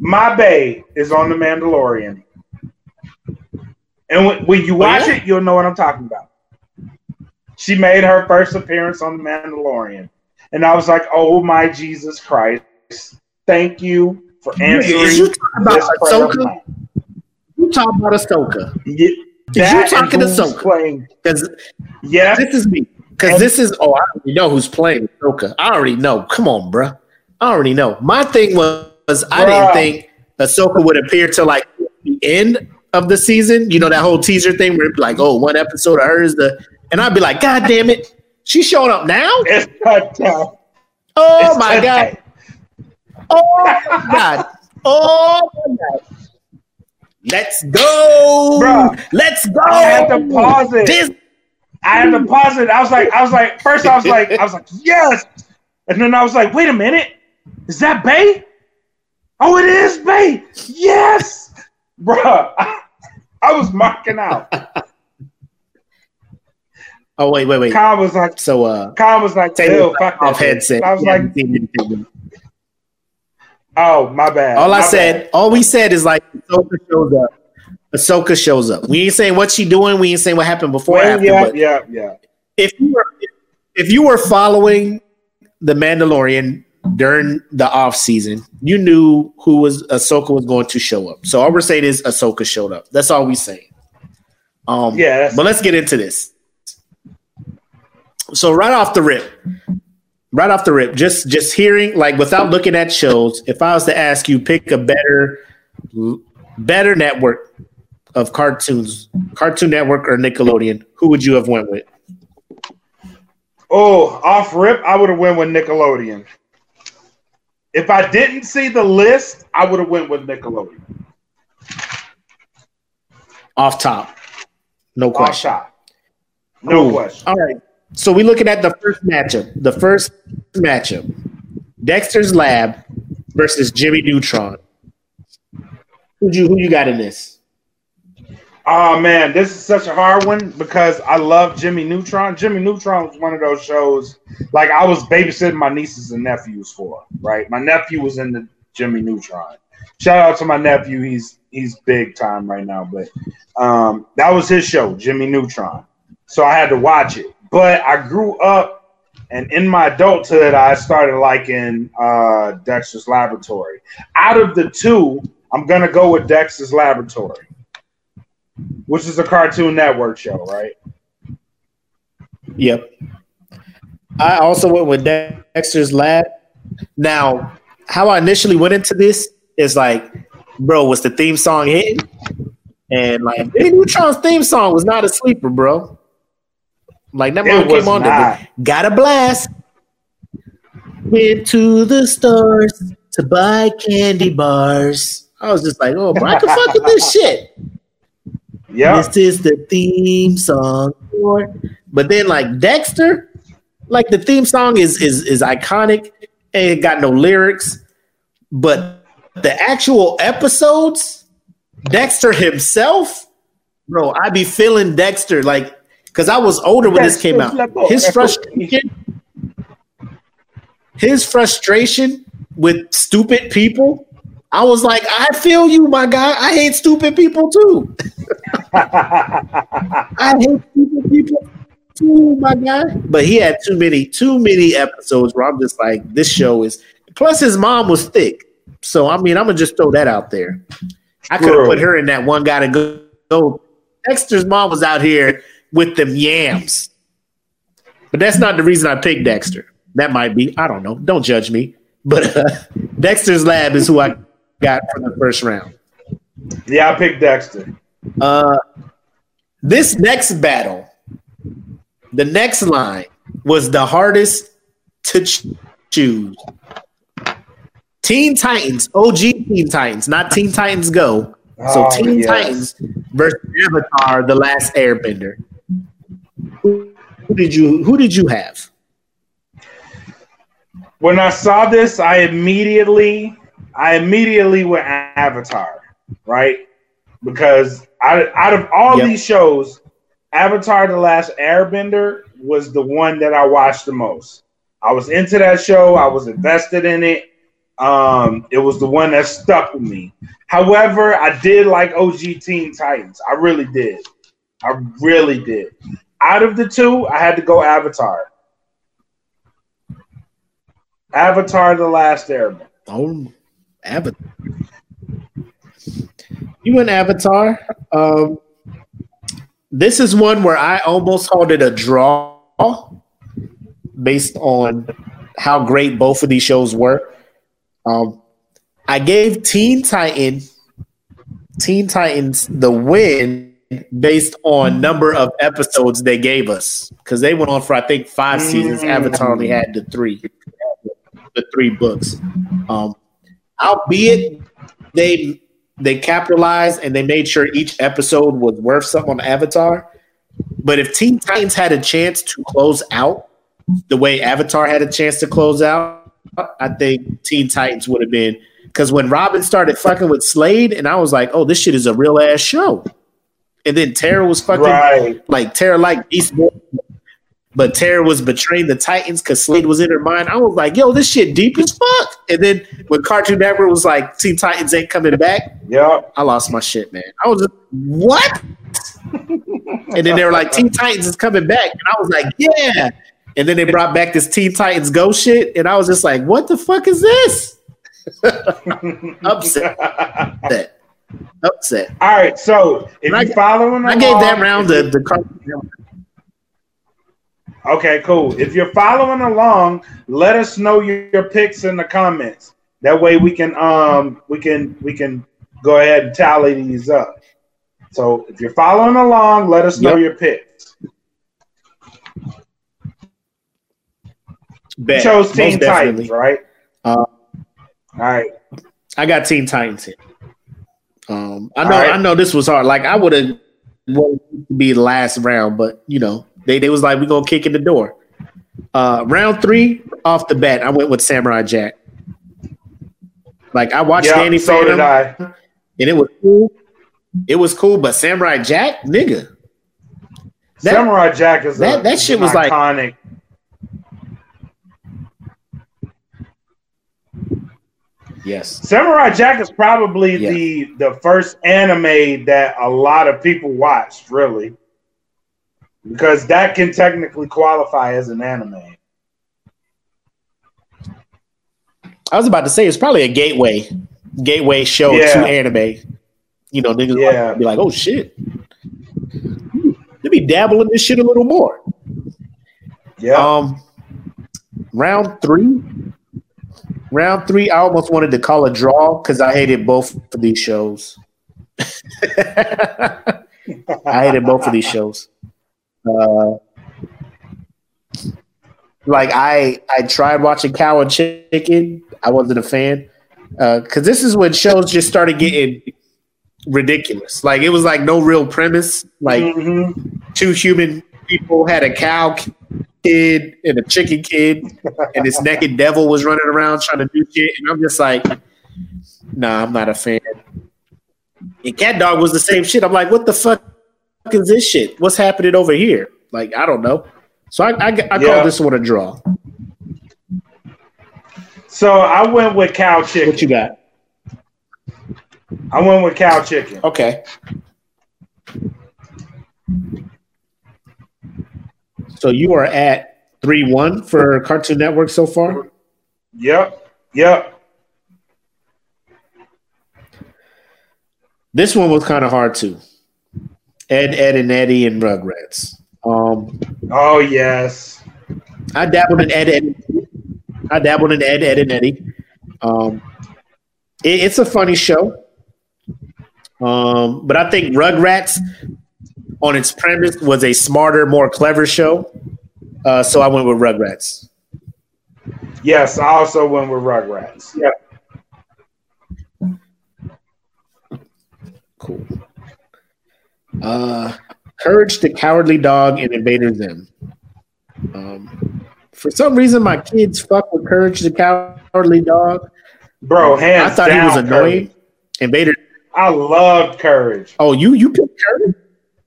My bae is on the Mandalorian, and when, when you oh, watch yeah? it, you'll know what I'm talking about. She made her first appearance on the Mandalorian, and I was like, "Oh my Jesus Christ! Thank you for answering." Is you talking about this prayer of Ahsoka? You talking about Ahsoka? Yeah, you that and talking Ahsoka? playing? Because Yeah, this is me. Because this is oh, I already know who's playing Ahsoka. I already know. Come on, bruh. I already know. My thing was, was I didn't think Ahsoka would appear till like the end of the season. You know that whole teaser thing where it'd be like, oh, one episode of hers, the and I'd be like, God damn it, she's showing up now. <laughs> it's. Oh It's my god. Oh my god. Oh my god. Let's go. Bruh. Let's go. I had to pause it. This I had to pause it. I was like, I was like, first I was like, I was like, yes, and then I was like, wait a minute, is that Bay? Oh, it is Bay. Yes, bruh. I, <laughs> I was marking out. Oh wait, wait, wait. Kyle was like, So uh Kyle was like, Taylor fuck off headset. I was He like, hasn't seen anything. oh, my bad. all I said, bad. all we said is like Ahsoka shows up. Ahsoka shows up. We ain't saying what she doing. We ain't saying what happened before. Well, after, yeah, yeah, yeah. if you were if you were following the Mandalorian during the off season, you knew who was Ahsoka was going to show up. So all we're saying is Ahsoka showed up. That's all we saying. Um, Yeah, but let's get into this. So right off the rip, right off the rip, just just hearing like without looking at shows, if I was to ask you pick a better better network of cartoons, Cartoon Network or Nickelodeon, who would you have went with? Oh, off rip, I would have went with Nickelodeon. If I didn't see the list, I would have went with Nickelodeon. Off top. No Off question. No Ooh. question. All right. So we're looking at the first matchup. The first matchup. Dexter's Lab versus Jimmy Neutron. Who you who you got in this? Oh man, this is such a hard one because I love Jimmy Neutron. Jimmy Neutron was one of those shows like I was babysitting my nieces and nephews for, right? My nephew was in the Jimmy Neutron. Shout out to my nephew, he's he's big time right now, but um that was his show, Jimmy Neutron. So I had to watch it. But I grew up and in my adulthood I started liking uh Dexter's Laboratory. Out of the two, I'm gonna go with Dexter's Laboratory which is a Cartoon Network show, right? Yep. I also went with Dexter's Lab. Now, how I initially went into this is like, bro, was the theme song hitting? And like Jimmy Neutron's theme song was not a sleeper, bro. Like that It came on not. got a blast. Went to the stores to buy candy bars. I was just like, oh, bro, I can fuck with this shit. Yeah. This is the theme song. for-" But then like Dexter, like the theme song is is is iconic and it got no lyrics, but the actual episodes, Dexter himself, bro, I be feeling Dexter like because I was older when this came out. His frustration, his frustration with stupid people. I was like, I feel you, my guy. I hate stupid people too. <laughs> I hate stupid people too, my guy. But he had too many, too many episodes where I'm just like, this show is. Plus, his mom was thick, so I mean, I'm gonna just throw that out there. I could have put her in that one guy to go. go. Dexter's mom was out here with them yams, but that's not the reason I picked Dexter. That might be. I don't know. Don't judge me. But uh, <laughs> Dexter's Lab is who I got for the first round. Yeah, I picked Dexter. Uh, this next battle, the next line was the hardest to ch- choose. Teen Titans, OG Teen Titans, not Teen Titans Go. So Oh, Teen yes. Titans versus Avatar: The Last Airbender. Who, did you Who did you have? When I saw this, I immediately, I immediately went Avatar, right? Because out, out of all Yep. these shows, Avatar: The Last Airbender was the one that I watched the most. I was into that show. I was invested in it. Um, it was the one that stuck with me. However, I did like OG Teen Titans. I really did. I really did. Out of the two, I had to go Avatar. Avatar: The Last Airbender. Oh, Avatar. You went Avatar. Um, this is one where I almost called it a draw based on how great both of these shows were. Um, I gave Teen Titan, Teen Titans the win based on number of episodes they gave us because they went on for I think five seasons. Avatar only had the three, the three books. Um, albeit they they capitalized and they made sure each episode was worth something on Avatar. But if Teen Titans had a chance to close out the way Avatar had a chance to close out, I think Teen Titans would have been because when Robin started fucking with Slade, and I was like, oh, this shit is a real ass show. And then Tara was fucking Right. like Tara like Beast Boy, but Tara was betraying the Titans because Slade was in her mind. I was like, yo, this shit deep as fuck. And then when Cartoon Network was like, Teen Titans ain't coming back, Yep. I lost my shit, man. I was just, what? <laughs> and then they were like, Teen Titans is coming back. And I was like, yeah. And then they brought back this Teen Titans Go shit. And I was just like, what the fuck is this? <laughs> Upset. <laughs> Upset. All right, so if And I- you following, I gave that round the, the Okay, cool. If you're following along, let us know your, your picks in the comments. That way we can um we can we can go ahead and tally these up. So if you're following along, let us know Yep. your picks. You Bet. chose Most Teen definitely. Titans, right? Uh, All right. I got Teen Titans here. Um, I know, right. I know this was hard. Like I would have wanted to be the last round, but you know, they they was like, we're gonna kick in the door. Uh, round three, off the bat, I went with Samurai Jack. Like I watched Yeah, Danny so Phantom, did I. and it was cool. It was cool, but Samurai Jack, nigga, That- Samurai Jack is a, that- that is shit was like- yes, Samurai Jack is probably Yeah. the the first anime that a lot of people watched, really, because that can technically qualify as an anime. I was about to say it's probably a gateway, gateway show Yeah. to anime. You know, niggas Yeah. like, be like, oh shit, let me dabble in this shit a little more. Yeah, Um, round three, round three. I almost wanted to call a draw because I hated both of these shows. <laughs> I hated both of these shows. Uh, like I, I tried watching Cow and Chicken. I wasn't a fan. because uh, this is when shows just started getting ridiculous. Like it was like no real premise. Like mm-hmm. two human people had a cow kid and a chicken kid, and this naked devil was running around trying to do shit. And I'm just like, nah, I'm not a fan. And Cat Dog was the same shit. I'm like, what the fuck is this shit? What's happening over here? Like, I don't know. So I, I, I yeah. call this one a draw. So I went with cow chicken. What you got? I went with cow chicken. Okay. So you are at three one for Cartoon Network so far. Yep. Yep. This one was kind of hard too. Ed, Ed, and Eddy and Rugrats. Um, oh yes, I dabbled in Ed, Ed. I dabbled in Ed, Ed, and Eddy. Um, it, it's a funny show, um, but I think Rugrats, on its premise, was a smarter, more clever show. Uh, so I went with Rugrats. Yes, I also went with Rugrats. Yeah. Cool. Uh, Courage the Cowardly Dog and Invader Zim. Um, for some reason, my kids fuck with Courage the Cowardly Dog. Bro, hands I thought down, he was annoying. Courage. Invader. I loved Courage. Oh, you you picked Courage?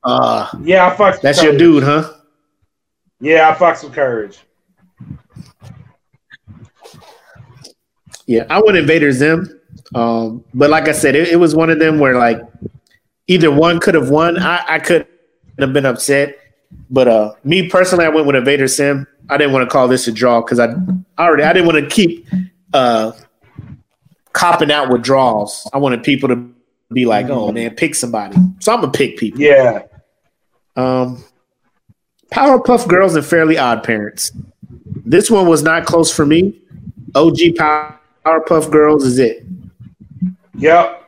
Uh, yeah, I fucked. That's your dude, huh? Yeah, I fucks with Courage. Yeah, I went Invader Zim. Um, but like I said, it, it was one of them where like either one could have won. I, I could have been upset. But uh, me personally, I went with Invader Zim. I didn't want to call this a draw because I already I didn't want to keep uh, copping out with draws. I wanted people to be like, "Oh man, pick somebody." So I'm gonna pick people. Yeah. Um, Powerpuff Girls and Fairly Odd Parents. This one was not close for me. OG Powerpuff Girls is it. Yep.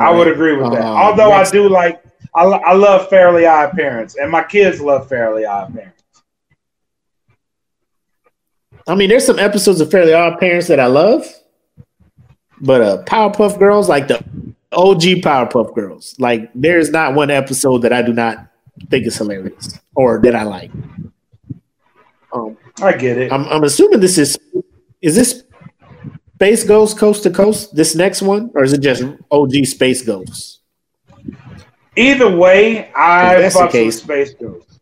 I would agree with that. Uh, Although I do like, I, I love Fairly Odd Parents, and my kids love Fairly Odd Parents. I mean, there's some episodes of Fairly Odd Parents that I love, but uh, Powerpuff Girls, like the OG Powerpuff Girls, like there's not one episode that I do not think is hilarious or that I like. Um, I get it. I'm, I'm assuming this is is this Space Ghost Coast to Coast? This next one, or is it just OG Space Ghost? Either way, I fuck with Space Ghost.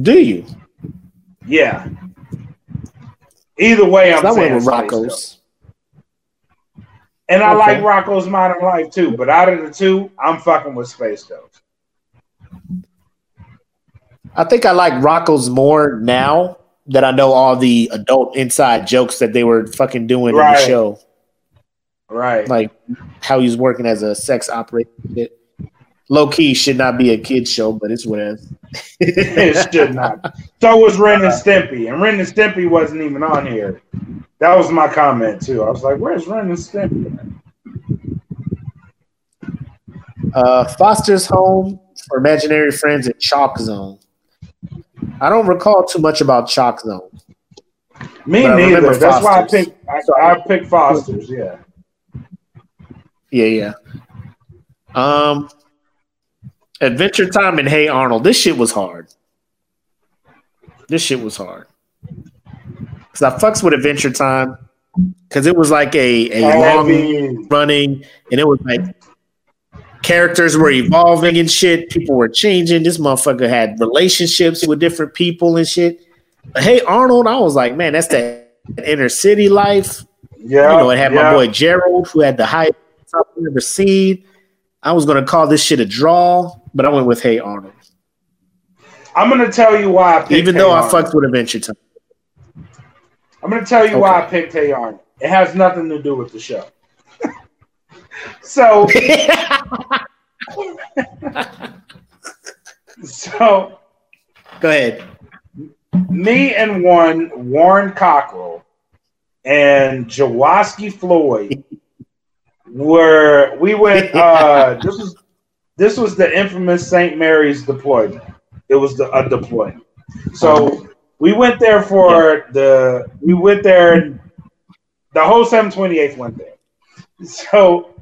Do you? Yeah. Either way, I'm I went with Rocko's. And I okay. like Rocko's Modern Life too, but out of the two, I'm fucking with Space Ghost. I think I like Rocko's more now that I know all the adult inside jokes that they were fucking doing right. in the show. Right. Like how he's working as a sex operator. Low key should not be a kid show, but it's whatever. <laughs> it should not. So was Ren and Stimpy, and Ren and Stimpy wasn't even on here. That was my comment too. I was like, "Where's Ren and Stimpy?" Uh, Foster's home for imaginary friends at Chalk Zone. I don't recall too much about Chalk Zone. Me neither. That's why I picked. I, I picked Foster's. Yeah. Yeah, yeah. Um, Adventure Time and Hey Arnold. This shit was hard. This shit was hard. Cause I fucks with Adventure Time because it was like a, a long running, and it was like characters were evolving and shit. People were changing. This motherfucker had relationships with different people and shit. But hey, Arnold, I was like, man, that's that inner city life. Yeah, you know, it had yeah. my boy Gerald who had the highest I've ever seen. I was gonna call this shit a draw, but I went with Hey Arnold. I'm gonna tell you why. I Even though hey I Arnold. fucked with Adventure Time. I'm gonna tell you okay. why I picked Hey Arnold. It has nothing to do with the show. <laughs> so, <laughs> so go ahead. Me and one Warren Cockrell and Jawaski Floyd were we went uh this was this was the infamous St. Mary's deployment. It was the a deployment. So we went there for the we went there. The whole 728th went there. So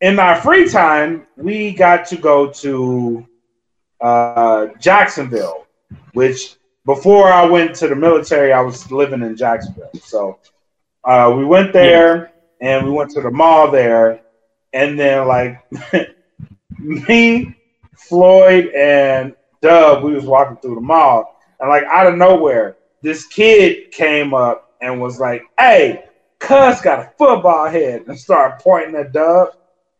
in our free time, we got to go to uh, Jacksonville, which before I went to the military, I was living in Jacksonville. So uh, we went there and we went to the mall there, and then like <laughs> me, Floyd, and Dub, we was walking through the mall, and like out of nowhere, this kid came up and was like, "Hey, Cuz got a football head," and started pointing at Dub.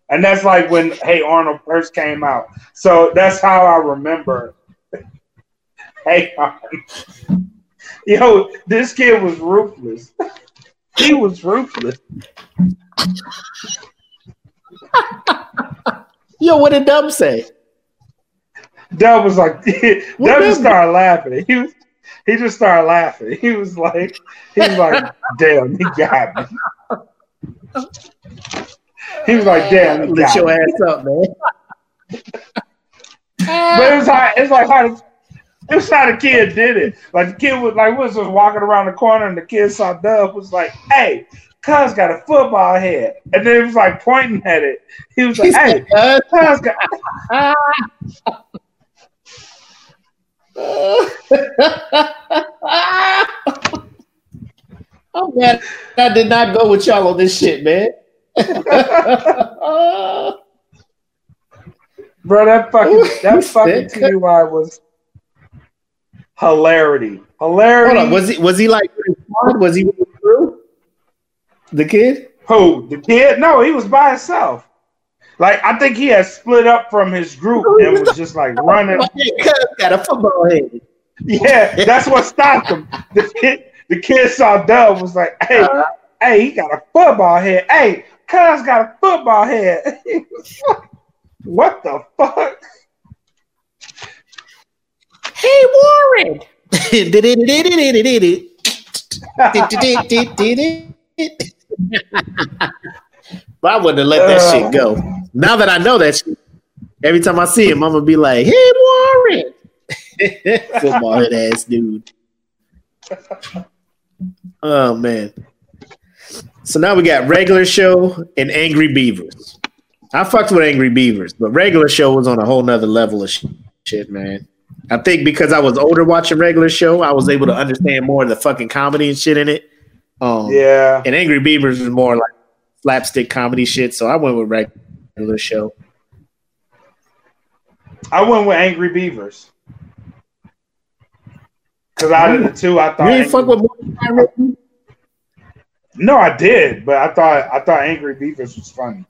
And that's like when Hey Arnold first came out. So that's how I remember <laughs> Hey Arnold. Yo, this kid was ruthless. <laughs> he was ruthless. <laughs> Yo, what did Dub say? Dub was like, <laughs> Dub just started laughing. He was, he just started laughing. He was like, he was like, <laughs> damn, he got me. He was like, damn, Lift your me. ass up, man. But it was like, it's like how the, it was how the kid did it. Like the kid was like, was just walking around the corner, and the kid saw Dub was like, hey. Cuz got a football head, and then he was like pointing at it. He was like, He "Hey, Cuz got <laughs> I'm glad I did not go with y'all on this shit, man. <laughs> Bro, that fucking <laughs> that fucking TUI was hilarity. Hilarity. Hold on, was he was he like with his squad? was he crew? The kid? Who? The kid? No, he was by himself. Like I think he had split up from his group and was just like <laughs> running. Cuz got a football head. Yeah, that's what stopped him. The kid, the kid saw Dub was like, "Hey, hey, he got a football head. Hey, Cuz got a football head." He was like, what the fuck? Hey Warren. <laughs> <laughs> but I wouldn't have let that shit go. Now that I know that shit, every time I see him, I'm gonna be like, "Hey Warren." <laughs> Football head ass dude. Oh man. So now we got regular show and Angry Beavers. I fucked with Angry Beavers, but regular show was on a whole nother level of shit, man. I think because I was older watching regular show, I was able to understand more of the fucking comedy and shit in it. Um, Yeah, And Angry Beavers is more like slapstick comedy shit, so I went with regular show. I went with Angry Beavers. Cause out of the two, I You thought ain't fuck with Morgan no, I did, but I thought I thought Angry Beavers was funny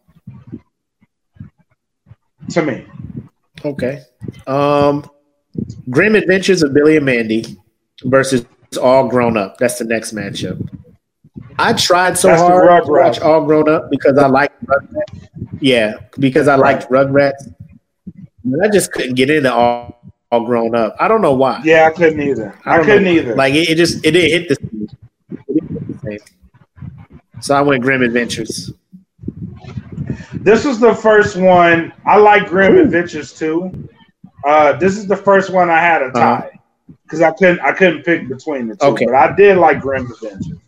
to me. Okay. Um, Grim Adventures of Billy and Mandy versus All Grown Up. That's the next matchup. I tried so That's hard to watch All Grown Up because I liked Rugrats. Yeah, because I liked Rugrats. But I just couldn't get into All, all Grown Up. I don't know why. Yeah, I couldn't either. I, don't couldn't know. either. Like it, it just it didn't hit the same. Didn't hit the. So I went Grim Adventures. This was the first one. I like Grim Adventures too. Uh, this is the first one I had a tie because I couldn't I couldn't pick between the two. Uh-huh. Okay. But I did like Grim Adventures.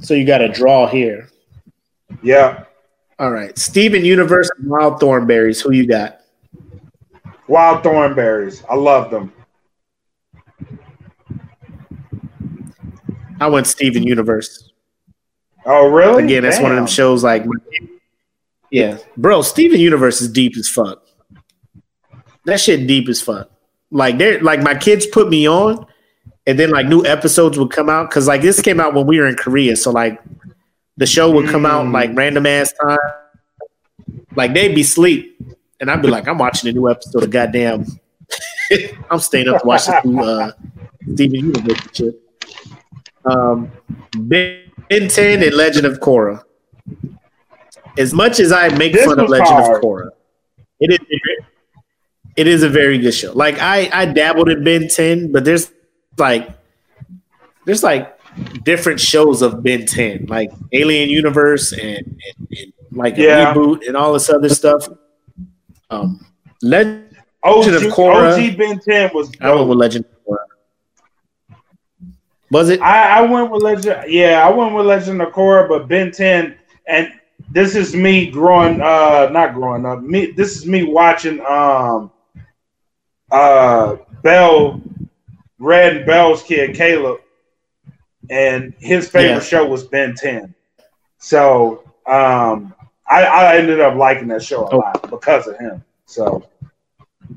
So you got a draw here. Yeah, All right, Steven Universe, and Wild Thornberrys. Who you got? Wild Thornberrys. I love them. I went Steven Universe. Oh, really? Again, that's one of them shows like Yeah. Bro, Steven Universe is deep as fuck. That shit deep as fuck. Like they're like my kids put me on and then like new episodes would come out because like this came out when we were in Korea. So like the show would come out Mm. like random ass time. Like they'd be sleep. And I'd be like, I'm watching a new episode of goddamn <laughs> I'm staying up to watch this new uh Steven Universe shit. Um Ben 10 and Legend of Korra. As much as I make This fun of Legend hard. of Korra, it is it is a very good show. Like I I dabbled in Ben 10, but there's like there's like different shows of Ben 10, like Alien Universe and, and, and like Yeah. reboot and all this other stuff. Um, Legend OG, of Korra. OG Ben 10 was I went with Legend of Korra. Was it? I, I went with Legend. Yeah, I went with Legend of Korra, but Ben 10, and this is me growing, uh, not growing up. Me, this is me watching, um, uh, Bell, Red and Bell's kid Caleb, and his favorite Yeah. show was Ben 10. So, um, I, I ended up liking that show a Oh. lot because of him. So,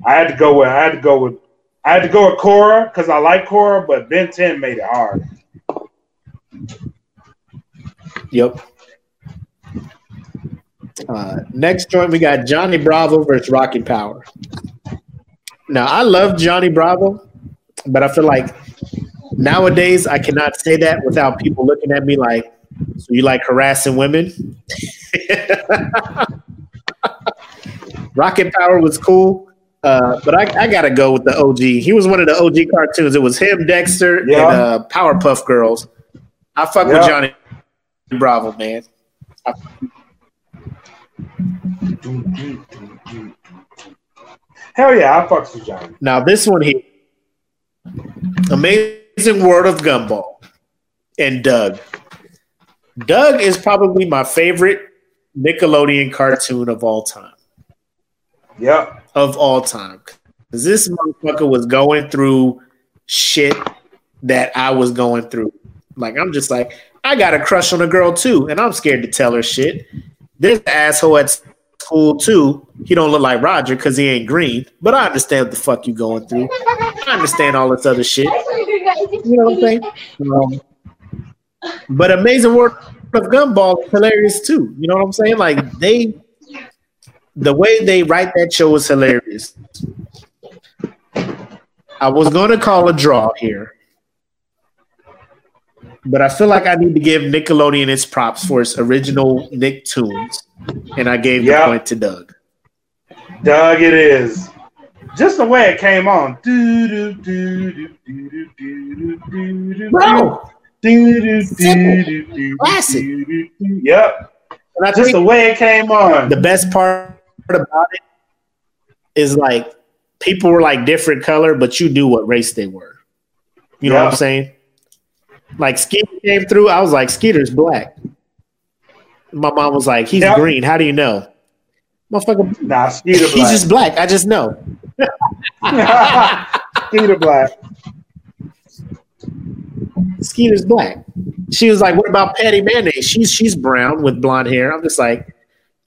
I had to go with, I had to go with. I had to go with Korra because I like Korra, but Ben 10 made it hard. Yep. Uh, next joint, we got Johnny Bravo versus Rocket Power. Now, I love Johnny Bravo, but I feel like nowadays I cannot say that without people looking at me like, so you like harassing women? <laughs> Rocket Power was cool, uh, but I, I got to go with the OG. He was one of the OG cartoons. It was him, Dexter, Yeah. and uh, Powerpuff Girls. I fuck with Johnny Bravo, man. Hell yeah, I fucks with Johnny. Now this one here, Amazing World of Gumball, and Doug. Doug is probably my favorite Nickelodeon cartoon of all time. Yep. Of all time, because this motherfucker was going through shit that I was going through. Like I'm just like I got a crush on a girl too, and I'm scared to tell her shit. This asshole at school too. He don't look like Roger because he ain't green. But I understand what the fuck you going through. I understand all this other shit. You know what I'm saying? Um, but Amazing World of Gumball is hilarious too. You know what I'm saying? Like they, the way they write that show is hilarious. I was going to call a draw here, but I feel like I need to give Nickelodeon its props for its original Nicktoons, and I gave yep. the point to Doug. Doug, it is just the way it came on. Bro, classic. Yep. And I just the way it came on. The best part about it is like people were like different color, but you knew what race they were. You know yeah. what I'm saying? Like Skeeter came through, I was like, Skeeter's black. My mom was like, he's Yeah. green. How do you know? Motherfucker, Nah, Skeeter he's Black. just black. I just know. <laughs> Skeeter Black. Skeeter's black. She was like, "What about Patty Mayonnaise? She's she's brown with blonde hair." I'm just like,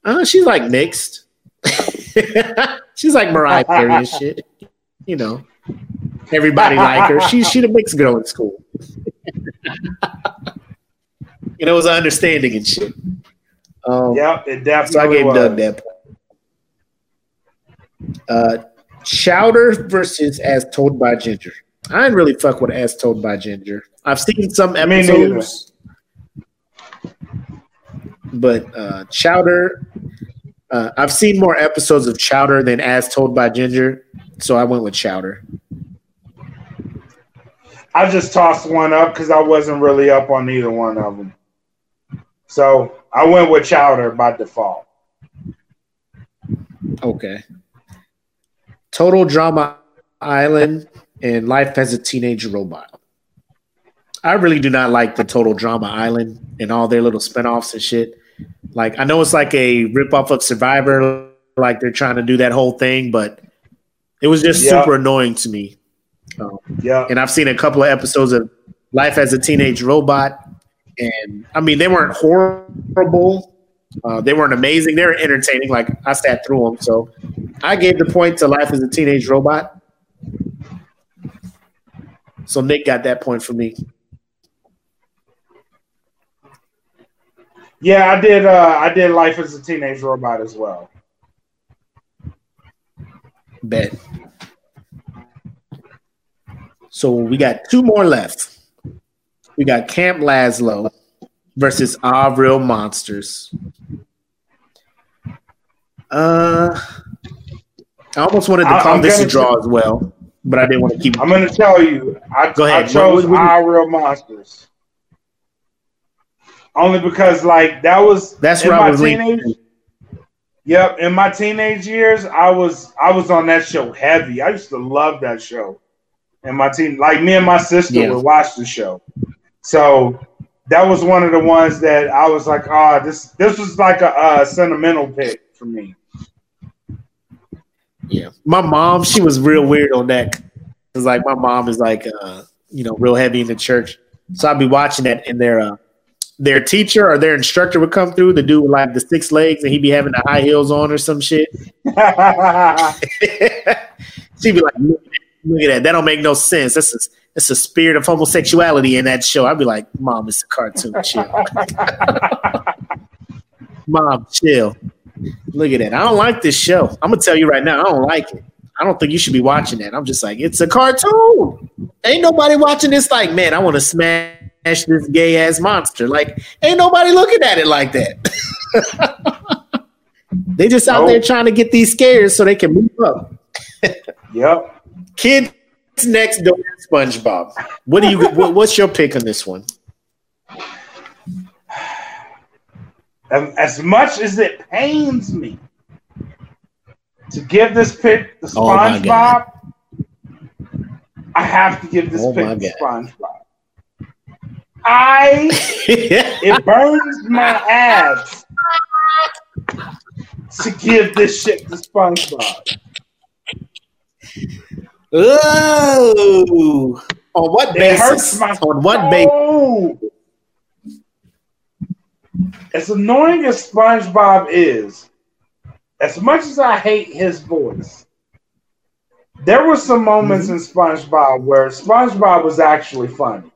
"Uh, she's like mixed. <laughs> she's like Mariah Carey and shit. You know, everybody like her. She's she the mixed girl in school. You know, it was understanding and shit. Um, Yep, it so I gave was. Doug that point. Uh, Chowder versus As Told by Ginger. I didn't really fuck with As Told by Ginger. I've seen some episodes, but uh, Chowder. Uh, I've seen more episodes of Chowder than As Told by Ginger, so I went with Chowder. I just tossed one up because I wasn't really up on either one of them. So I went with Chowder by default. Okay. Total Drama Island and Life as a Teenage Robot. I really do not like the Total Drama Island and all their little spinoffs and shit. Like I know it's like a ripoff of Survivor, like they're trying to do that whole thing, but it was just Yeah. super annoying to me. Yeah. And I've seen a couple of episodes of Life as a Teenage Robot, and I mean they weren't horrible. Uh, they weren't amazing. They were entertaining. Like I sat through them, so I gave the point to Life as a Teenage Robot. So Nick got that point for me. Yeah, I did uh I did Life as a Teenage Robot as well. Bet. So we got two more left. We got Camp Laszlo versus Our Real Monsters. Uh, I almost wanted to call this a draw as well, but I didn't want to keep. I'm gonna tell you, I, Go ahead. I chose What- what- what- Our Real Monsters. Only because like that was That's where I was teenage- Yep, in my teenage years, I was I was on that show heavy. I used to love that show. And my team, like me and my sister Yeah. would watch the show. So that was one of the ones that I was like, ah, this this was like a uh, sentimental pick for me. Yeah, my mom, she was real weird on that. Cause like my mom is like, uh, you know, real heavy in the church. So I'd be watching that, and their uh, their teacher or their instructor would come through. The dude with like the six legs, and he'd be having the high heels on or some shit. <laughs> <laughs> She'd be like, look at, that, that. Don't make no sense. That's a, that's a spirit of homosexuality in that show. I'd be like, Mom, it's a cartoon. Chill. <laughs> Mom, chill. Look at that. I don't like this show. I'm gonna tell you right now, I don't like it. I don't think you should be watching that. I'm just like, it's a cartoon. Ain't nobody watching this like, man, I want to smash this gay ass monster. Like, ain't nobody looking at it like that. <laughs> they just out Nope. there trying to get these scares so they can move up. Yep. Kids next door, SpongeBob. What do you? <laughs> What, what's your pick on this one? As, as much as it pains me to give this pick to Oh. SpongeBob, I have to give this Oh pick to God. SpongeBob. I <laughs> it burns my ass to give this shit to SpongeBob. Oh, on what It hurts basis? my On what basis? As annoying as SpongeBob is, as much as I hate his voice, there were some moments in SpongeBob where SpongeBob was actually funny.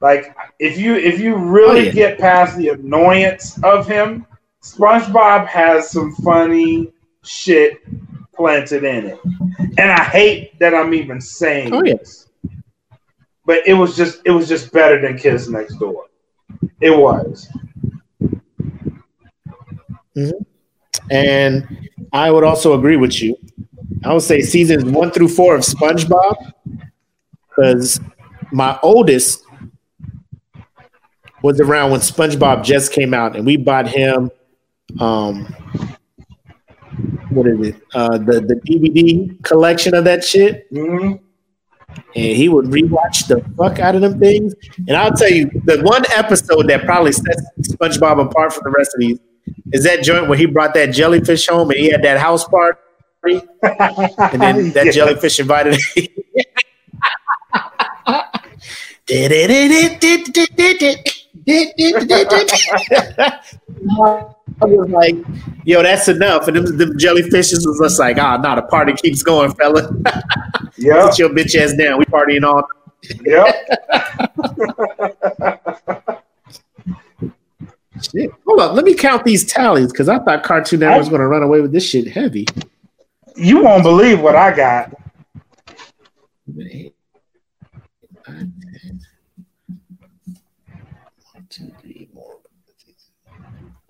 Like if you if you really Oh, yeah. get past the annoyance of him, SpongeBob has some funny shit planted in it. And I hate that I'm even saying Oh, yeah. this. But it was just it was just better than Kids Next Door. It was. And I would also agree with you. I would say seasons one through four of SpongeBob, because my oldest was around when SpongeBob just came out, and we bought him, um, what is it? Uh, the the DVD collection of that shit, Mhm. and he would rewatch the fuck out of them things. And I'll tell you, the one episode that probably sets SpongeBob apart from the rest of these is that joint where he brought that jellyfish home and he had that house party, and then <laughs> that Yeah. jellyfish invited. <laughs> <laughs> I was like, yo, that's enough. And them, them jellyfishes was just like, ah, nah, the party keeps going, fella. <laughs> Yep. Put your bitch ass down. We partying all Yep. <laughs> Shit. Hold up, let me count these tallies because I thought Cartoon Network was going to run away with this shit heavy. You won't believe what I got.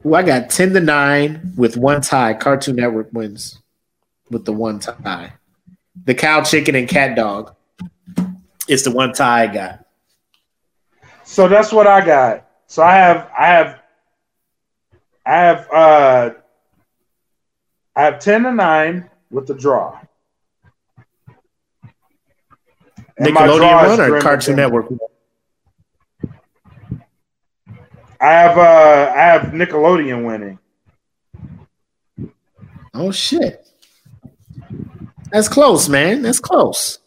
Ooh, I got ten to nine with one tie. Cartoon Network wins with the one tie. The cow, chicken, and cat dog is the one tie I got. So that's what I got. So I have I have I have uh I have ten to nine with the draw. And my draw Nickelodeon is or Cartoon Adventure. Network? one? I have uh I have Nickelodeon winning. Oh shit, that's close, man. That's close.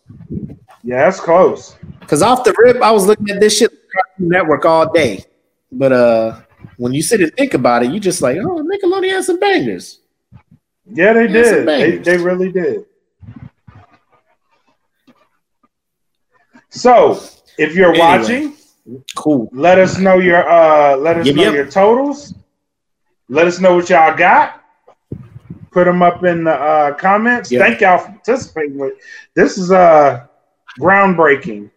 Yeah, that's close. Because off the rip, I was looking at this shit Network all day. But uh when you sit and think about it, you just like, oh, Nickelodeon has some bangers. Yeah, they some did. They, they really did. So if you're Anyway. watching, Cool. let us know your uh let us Yep, know yep. your totals. Let us know what y'all got. Put them up in the uh, comments. Yep. Thank y'all for participating. With this is uh groundbreaking.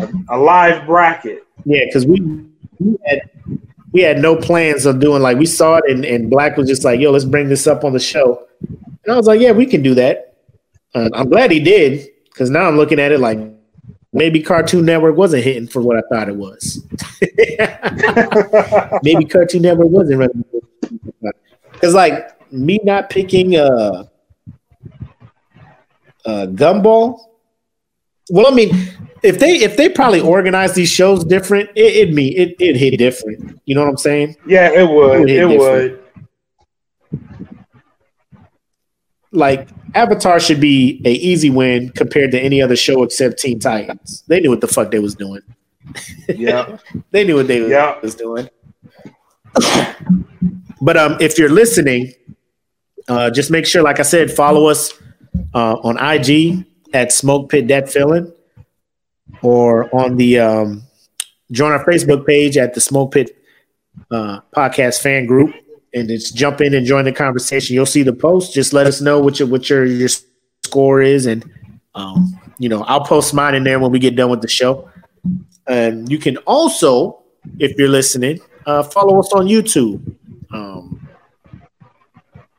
A, a live bracket. Yeah, because we we had we had no plans of doing like we saw it and, and Black was just like, yo, let's bring this up on the show. And I was like, yeah, we can do that. Uh, I'm glad he did because now I'm looking at it like maybe Cartoon Network wasn't hitting for what I thought it was. <laughs> maybe Cartoon Network wasn't running. Because like me not picking uh, uh, Gumball. Well, I mean, if they if they probably organize these shows different, it it me it it hit different. You know what I'm saying? Yeah, it would. It It, would hit would. Like Avatar should be a easy win compared to any other show except Teen Titans. They knew what the fuck they was doing. Yeah. <laughs> They knew what they was- was doing. but um, if you're listening, uh, just make sure, like I said, follow us uh, on IG at Smoke Pit Dat Feeling, or on the um, join our Facebook page at the Smoke Pit uh, Podcast Fan Group, and just jump in and join the conversation. You'll see the post. Just let us know what your what your your score is, and um, you know I'll post mine in there when we get done with the show. And you can also, if you're listening, uh, follow us on YouTube. Um,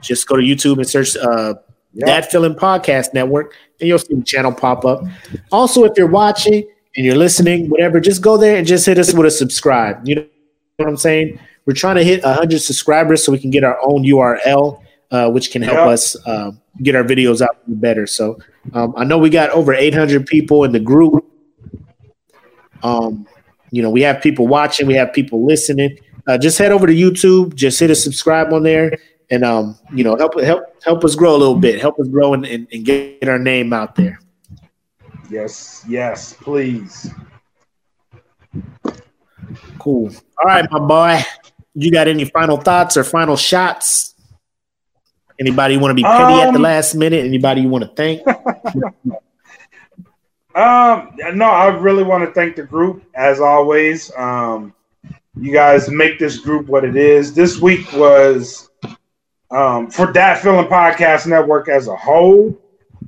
just go to YouTube and search uh, Yeah. Dat Feeling Podcast Network, and you'll see the channel pop up. Also, if you're watching and you're listening, whatever, just go there and just hit us with a subscribe. You know what I'm saying? We're trying to hit 100 subscribers so we can get our own URL, uh, which can help us uh, get our videos out better. So um, I know we got over 800 people in the group. Um, you know, we have people watching, we have people listening. Uh, just head over to YouTube, just hit a subscribe on there, and um, you know, help help help us grow a little bit, help us grow and, and, and get our name out there. Yes. Yes. Please. Cool. All right, my boy. You got any final thoughts or final shots? Anybody want to be petty at the Um, last minute? Anybody you want to thank? <laughs> Um, no, I really want to thank the group as always. Um, you guys make this group what it is. This week was um, for Dat Feeling Podcast Network as a whole,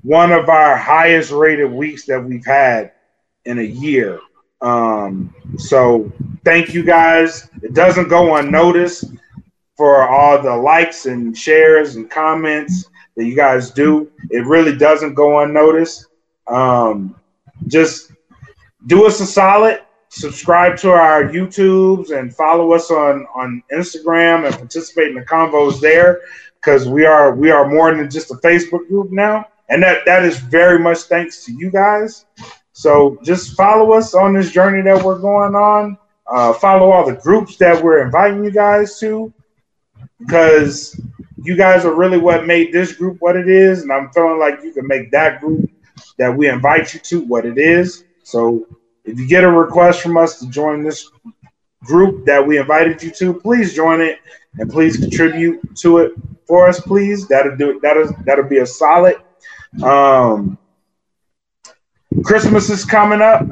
one of our highest rated weeks that we've had in a year. Um, so thank you guys. It doesn't go unnoticed for all the likes and shares and comments that you guys do. It really doesn't go unnoticed. Um, just do us a solid subscribe to our youtubes and follow us on on instagram and participate in the convos there because we are we are more than just a facebook group now and that that is very much thanks to you guys so just follow us on this journey that we're going on uh, follow all the groups that we're inviting you guys to because you guys are really what made this group what it is and i'm feeling like you can make that group that we invite you to what it is. So if you get a request from us to join this group that we invited you to, please join it and please contribute to it for us, please. That'll do it. That'll that'll be a solid. Um, Christmas is coming up,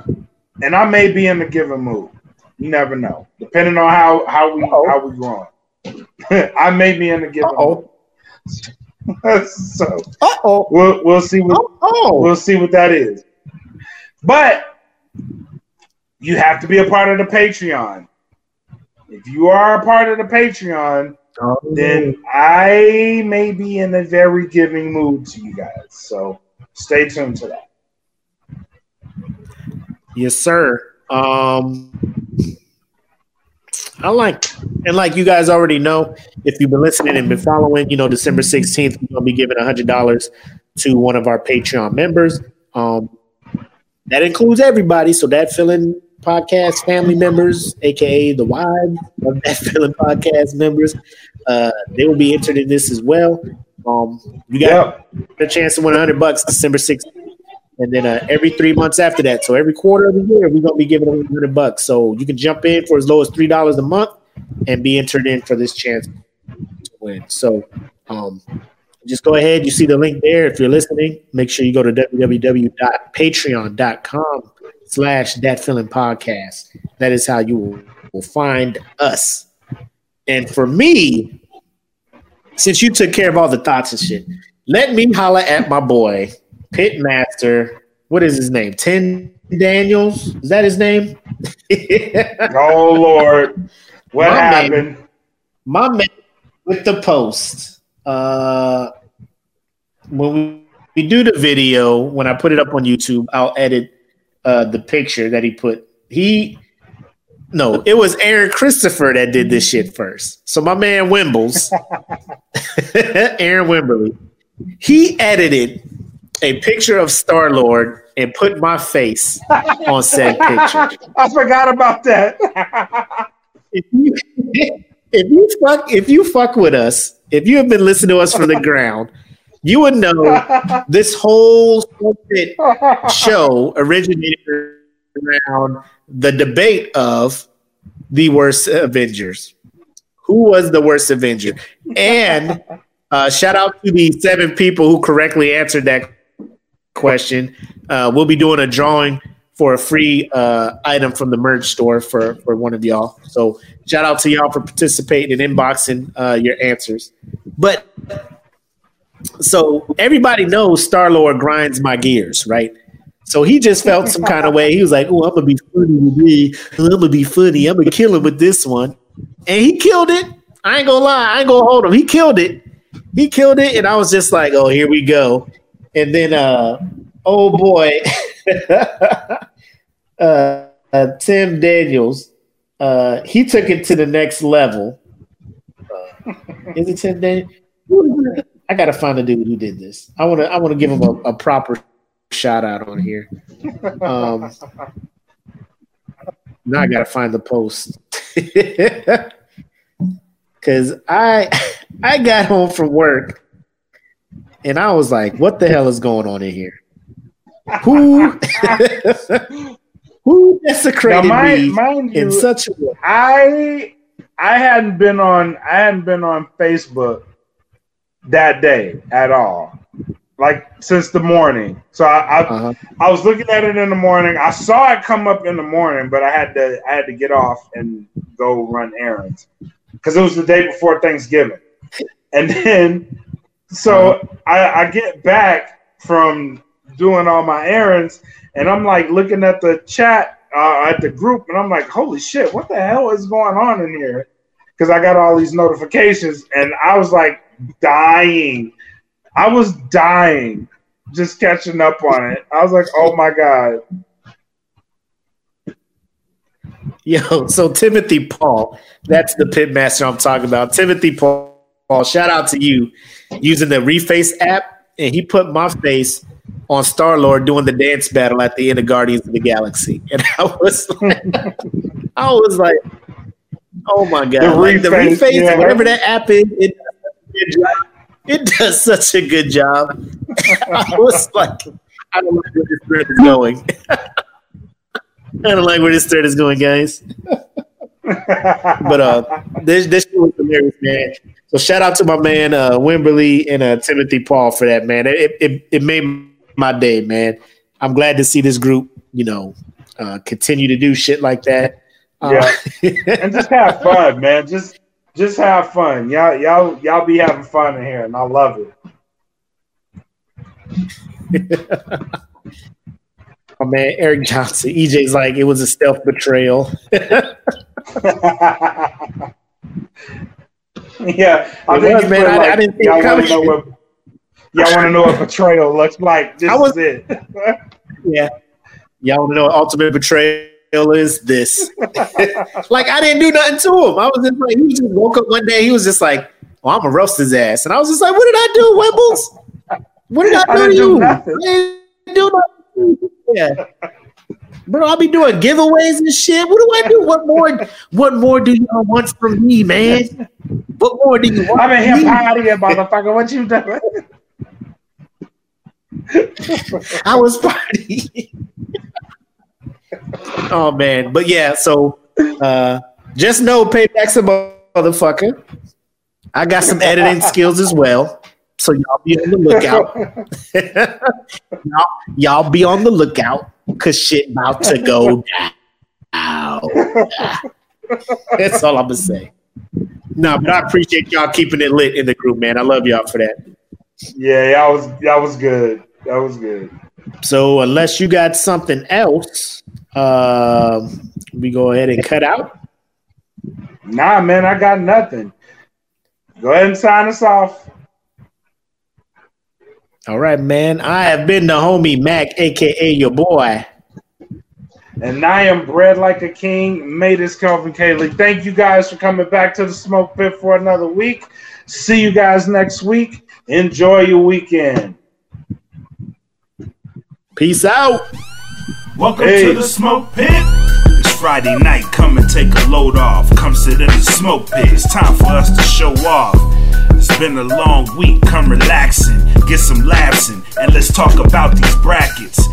and I may be in the giving mood. You never know, depending on how how we Uh-oh. how we growing. <laughs> I may be in the giving Uh-oh. mood. <laughs> so oh. we'll we'll see what Oh. we'll see what that is. But you have to be a part of the Patreon. If you are a part of the Patreon, oh. then I may be in a very giving mood to you guys. So stay tuned to that. Yes, sir. Um, I like, and like you guys already know, if you've been listening and been following, you know, December 16th, we're going to be giving $100 to one of our Patreon members. Um, that includes everybody. So Dat Feeling podcast family members, aka the wives of that <laughs> Feeling podcast members, uh, they will be entered in this as well. Um, you got Yep. a chance to win 100 bucks December 16th. And then uh, every three months after that, so every quarter of the year, we're gonna be giving away 100 bucks. So you can jump in for as low as three dollars a month and be entered in for this chance to win. So um, just go ahead. You see the link there. If you're listening, make sure you go to www.patreon.com slash Dat Feeling podcast. That is how you will, find us. And for me, since you took care of all the thoughts and shit, let me holla at my boy, Pitmaster. What is his name? Ten Daniels? Is that his name? <laughs> Oh Lord. What My man. happened? my man with the post. Uh, when we, we do the video, when I put it up on YouTube, I'll edit uh, the picture that he put. He no, it was Aaron Christopher that did this shit first. So my man Wimbles <laughs> Aaron Wimberly, he edited a picture of Star Lord and put my face on said picture. <laughs> I forgot about that. if you if you fuck if you fuck with us, if you have been listening to us from the ground, you would know this whole show originated around the debate of the worst Avengers. Who was the worst Avenger? And uh, shout out to the seven people who correctly answered that question. Uh, we'll be doing a drawing for a free uh, item from the merch store for for one of y'all. So shout out to y'all for participating and inboxing uh, your answers. But so everybody knows Star Lord grinds my gears, right? So he just felt some kind of way. He was like, "Oh, I'm gonna be funny with me. I'm gonna be funny. I'm gonna kill him with this one," and he killed it. I ain't gonna lie. I ain't gonna hold him. He killed it. He killed it, and I was just like, "Oh, here we go." And then, uh, oh boy, <laughs> uh, uh, Tim Daniels, uh, he took it to the next level. Uh, is it Tim Daniels? I gotta find the dude who did this. I wanna, I wanna give him a, a proper shout out on here. Um, now I gotta find the post <laughs> because I, <laughs> I got home from work and I was like, "What the hell is going on in here? Who, <laughs> who desecrated Now, mind- me mind in you, such a way?" I I hadn't been on I hadn't been on Facebook that day at all. Like since the morning. So I I, Uh-huh. I was looking at it in the morning. I saw it come up in the morning, but I had to I had to get off and go run errands. Because it was the day before Thanksgiving. And then so I, I get back from doing all my errands and I'm like looking at the chat uh, at the group and I'm like, holy shit, what the hell is going on in here? Because I got all these notifications and I was like dying. I was dying just catching up on it. I was like, oh my God. Yo, so Timothy Paul, that's the pitmaster I'm talking about. Timothy Paul, Paul, shout out to you using the Reface app, and he put my face on Star Lord doing the dance battle at the end of Guardians of the Galaxy, <laughs> and I was like, I was like, oh my god, The like the Reface, Reface, yeah. whatever that app is, it does such a good job. It does such a good job. <laughs> I was like, I don't like where this thread is going. <laughs> I don't like where this thread is going, guys. But uh, this this was hilarious, man. So shout out to my man uh, Wimberly and uh, Timothy Paul for that, man. It, it it made my day, man. I'm glad to see this group, you know, uh, continue to do shit like that. Uh, and just <laughs> have fun, man. Just just have fun. Y'all y'all y'all be having fun in here and I love it. my man Eric Johnson, EJ's like it was a stealth betrayal. <laughs> <laughs> <laughs> yeah, I It think was, you man. I- like, I didn't see y'all want to know what y'all want to know what betrayal looks like. <laughs> This I was- is it. <laughs> Yeah. Y'all want to know what ultimate betrayal is? This. like, I didn't do nothing to him. I was just like, he just woke up one day. He was just like, oh, well, I'm going to roast his ass. And I was just like, what did I do, Webbles? What did I I do to do you? I didn't do nothing. Yeah. Bro, I'll be doing giveaways and shit. What do I do? What more? What more do y'all want from me, man? What more do you want? I'm in here motherfucker. What you doing? I was partying. oh man, but yeah. So uh, just know, payback's a motherfucker. I got some editing skills as well, so y'all be on the lookout. <laughs> y'all, y'all be on the lookout because shit about to go down. That's all I'm gonna say. No, but I appreciate y'all keeping it lit in the group, man. I love y'all for that. Yeah, y'all was y'all was good. That was good. So unless you got something else, uh, we go ahead and cut out. Nah, man, I got nothing. Go ahead and sign us off. All right, man. I have been the homie Mac, aka your boy. And I am bred like a king. Made this Kelvin Kaylee. Thank you guys for coming back to the smoke pit for another week. See you guys next week. Enjoy your weekend. Peace out. Welcome Hey. to the smoke pit. It's Friday night, come and take a load off. Come sit in the smoke pit. It's time for us to show off. It's been a long week, come relaxing, get some laughs in, and let's talk about these brackets.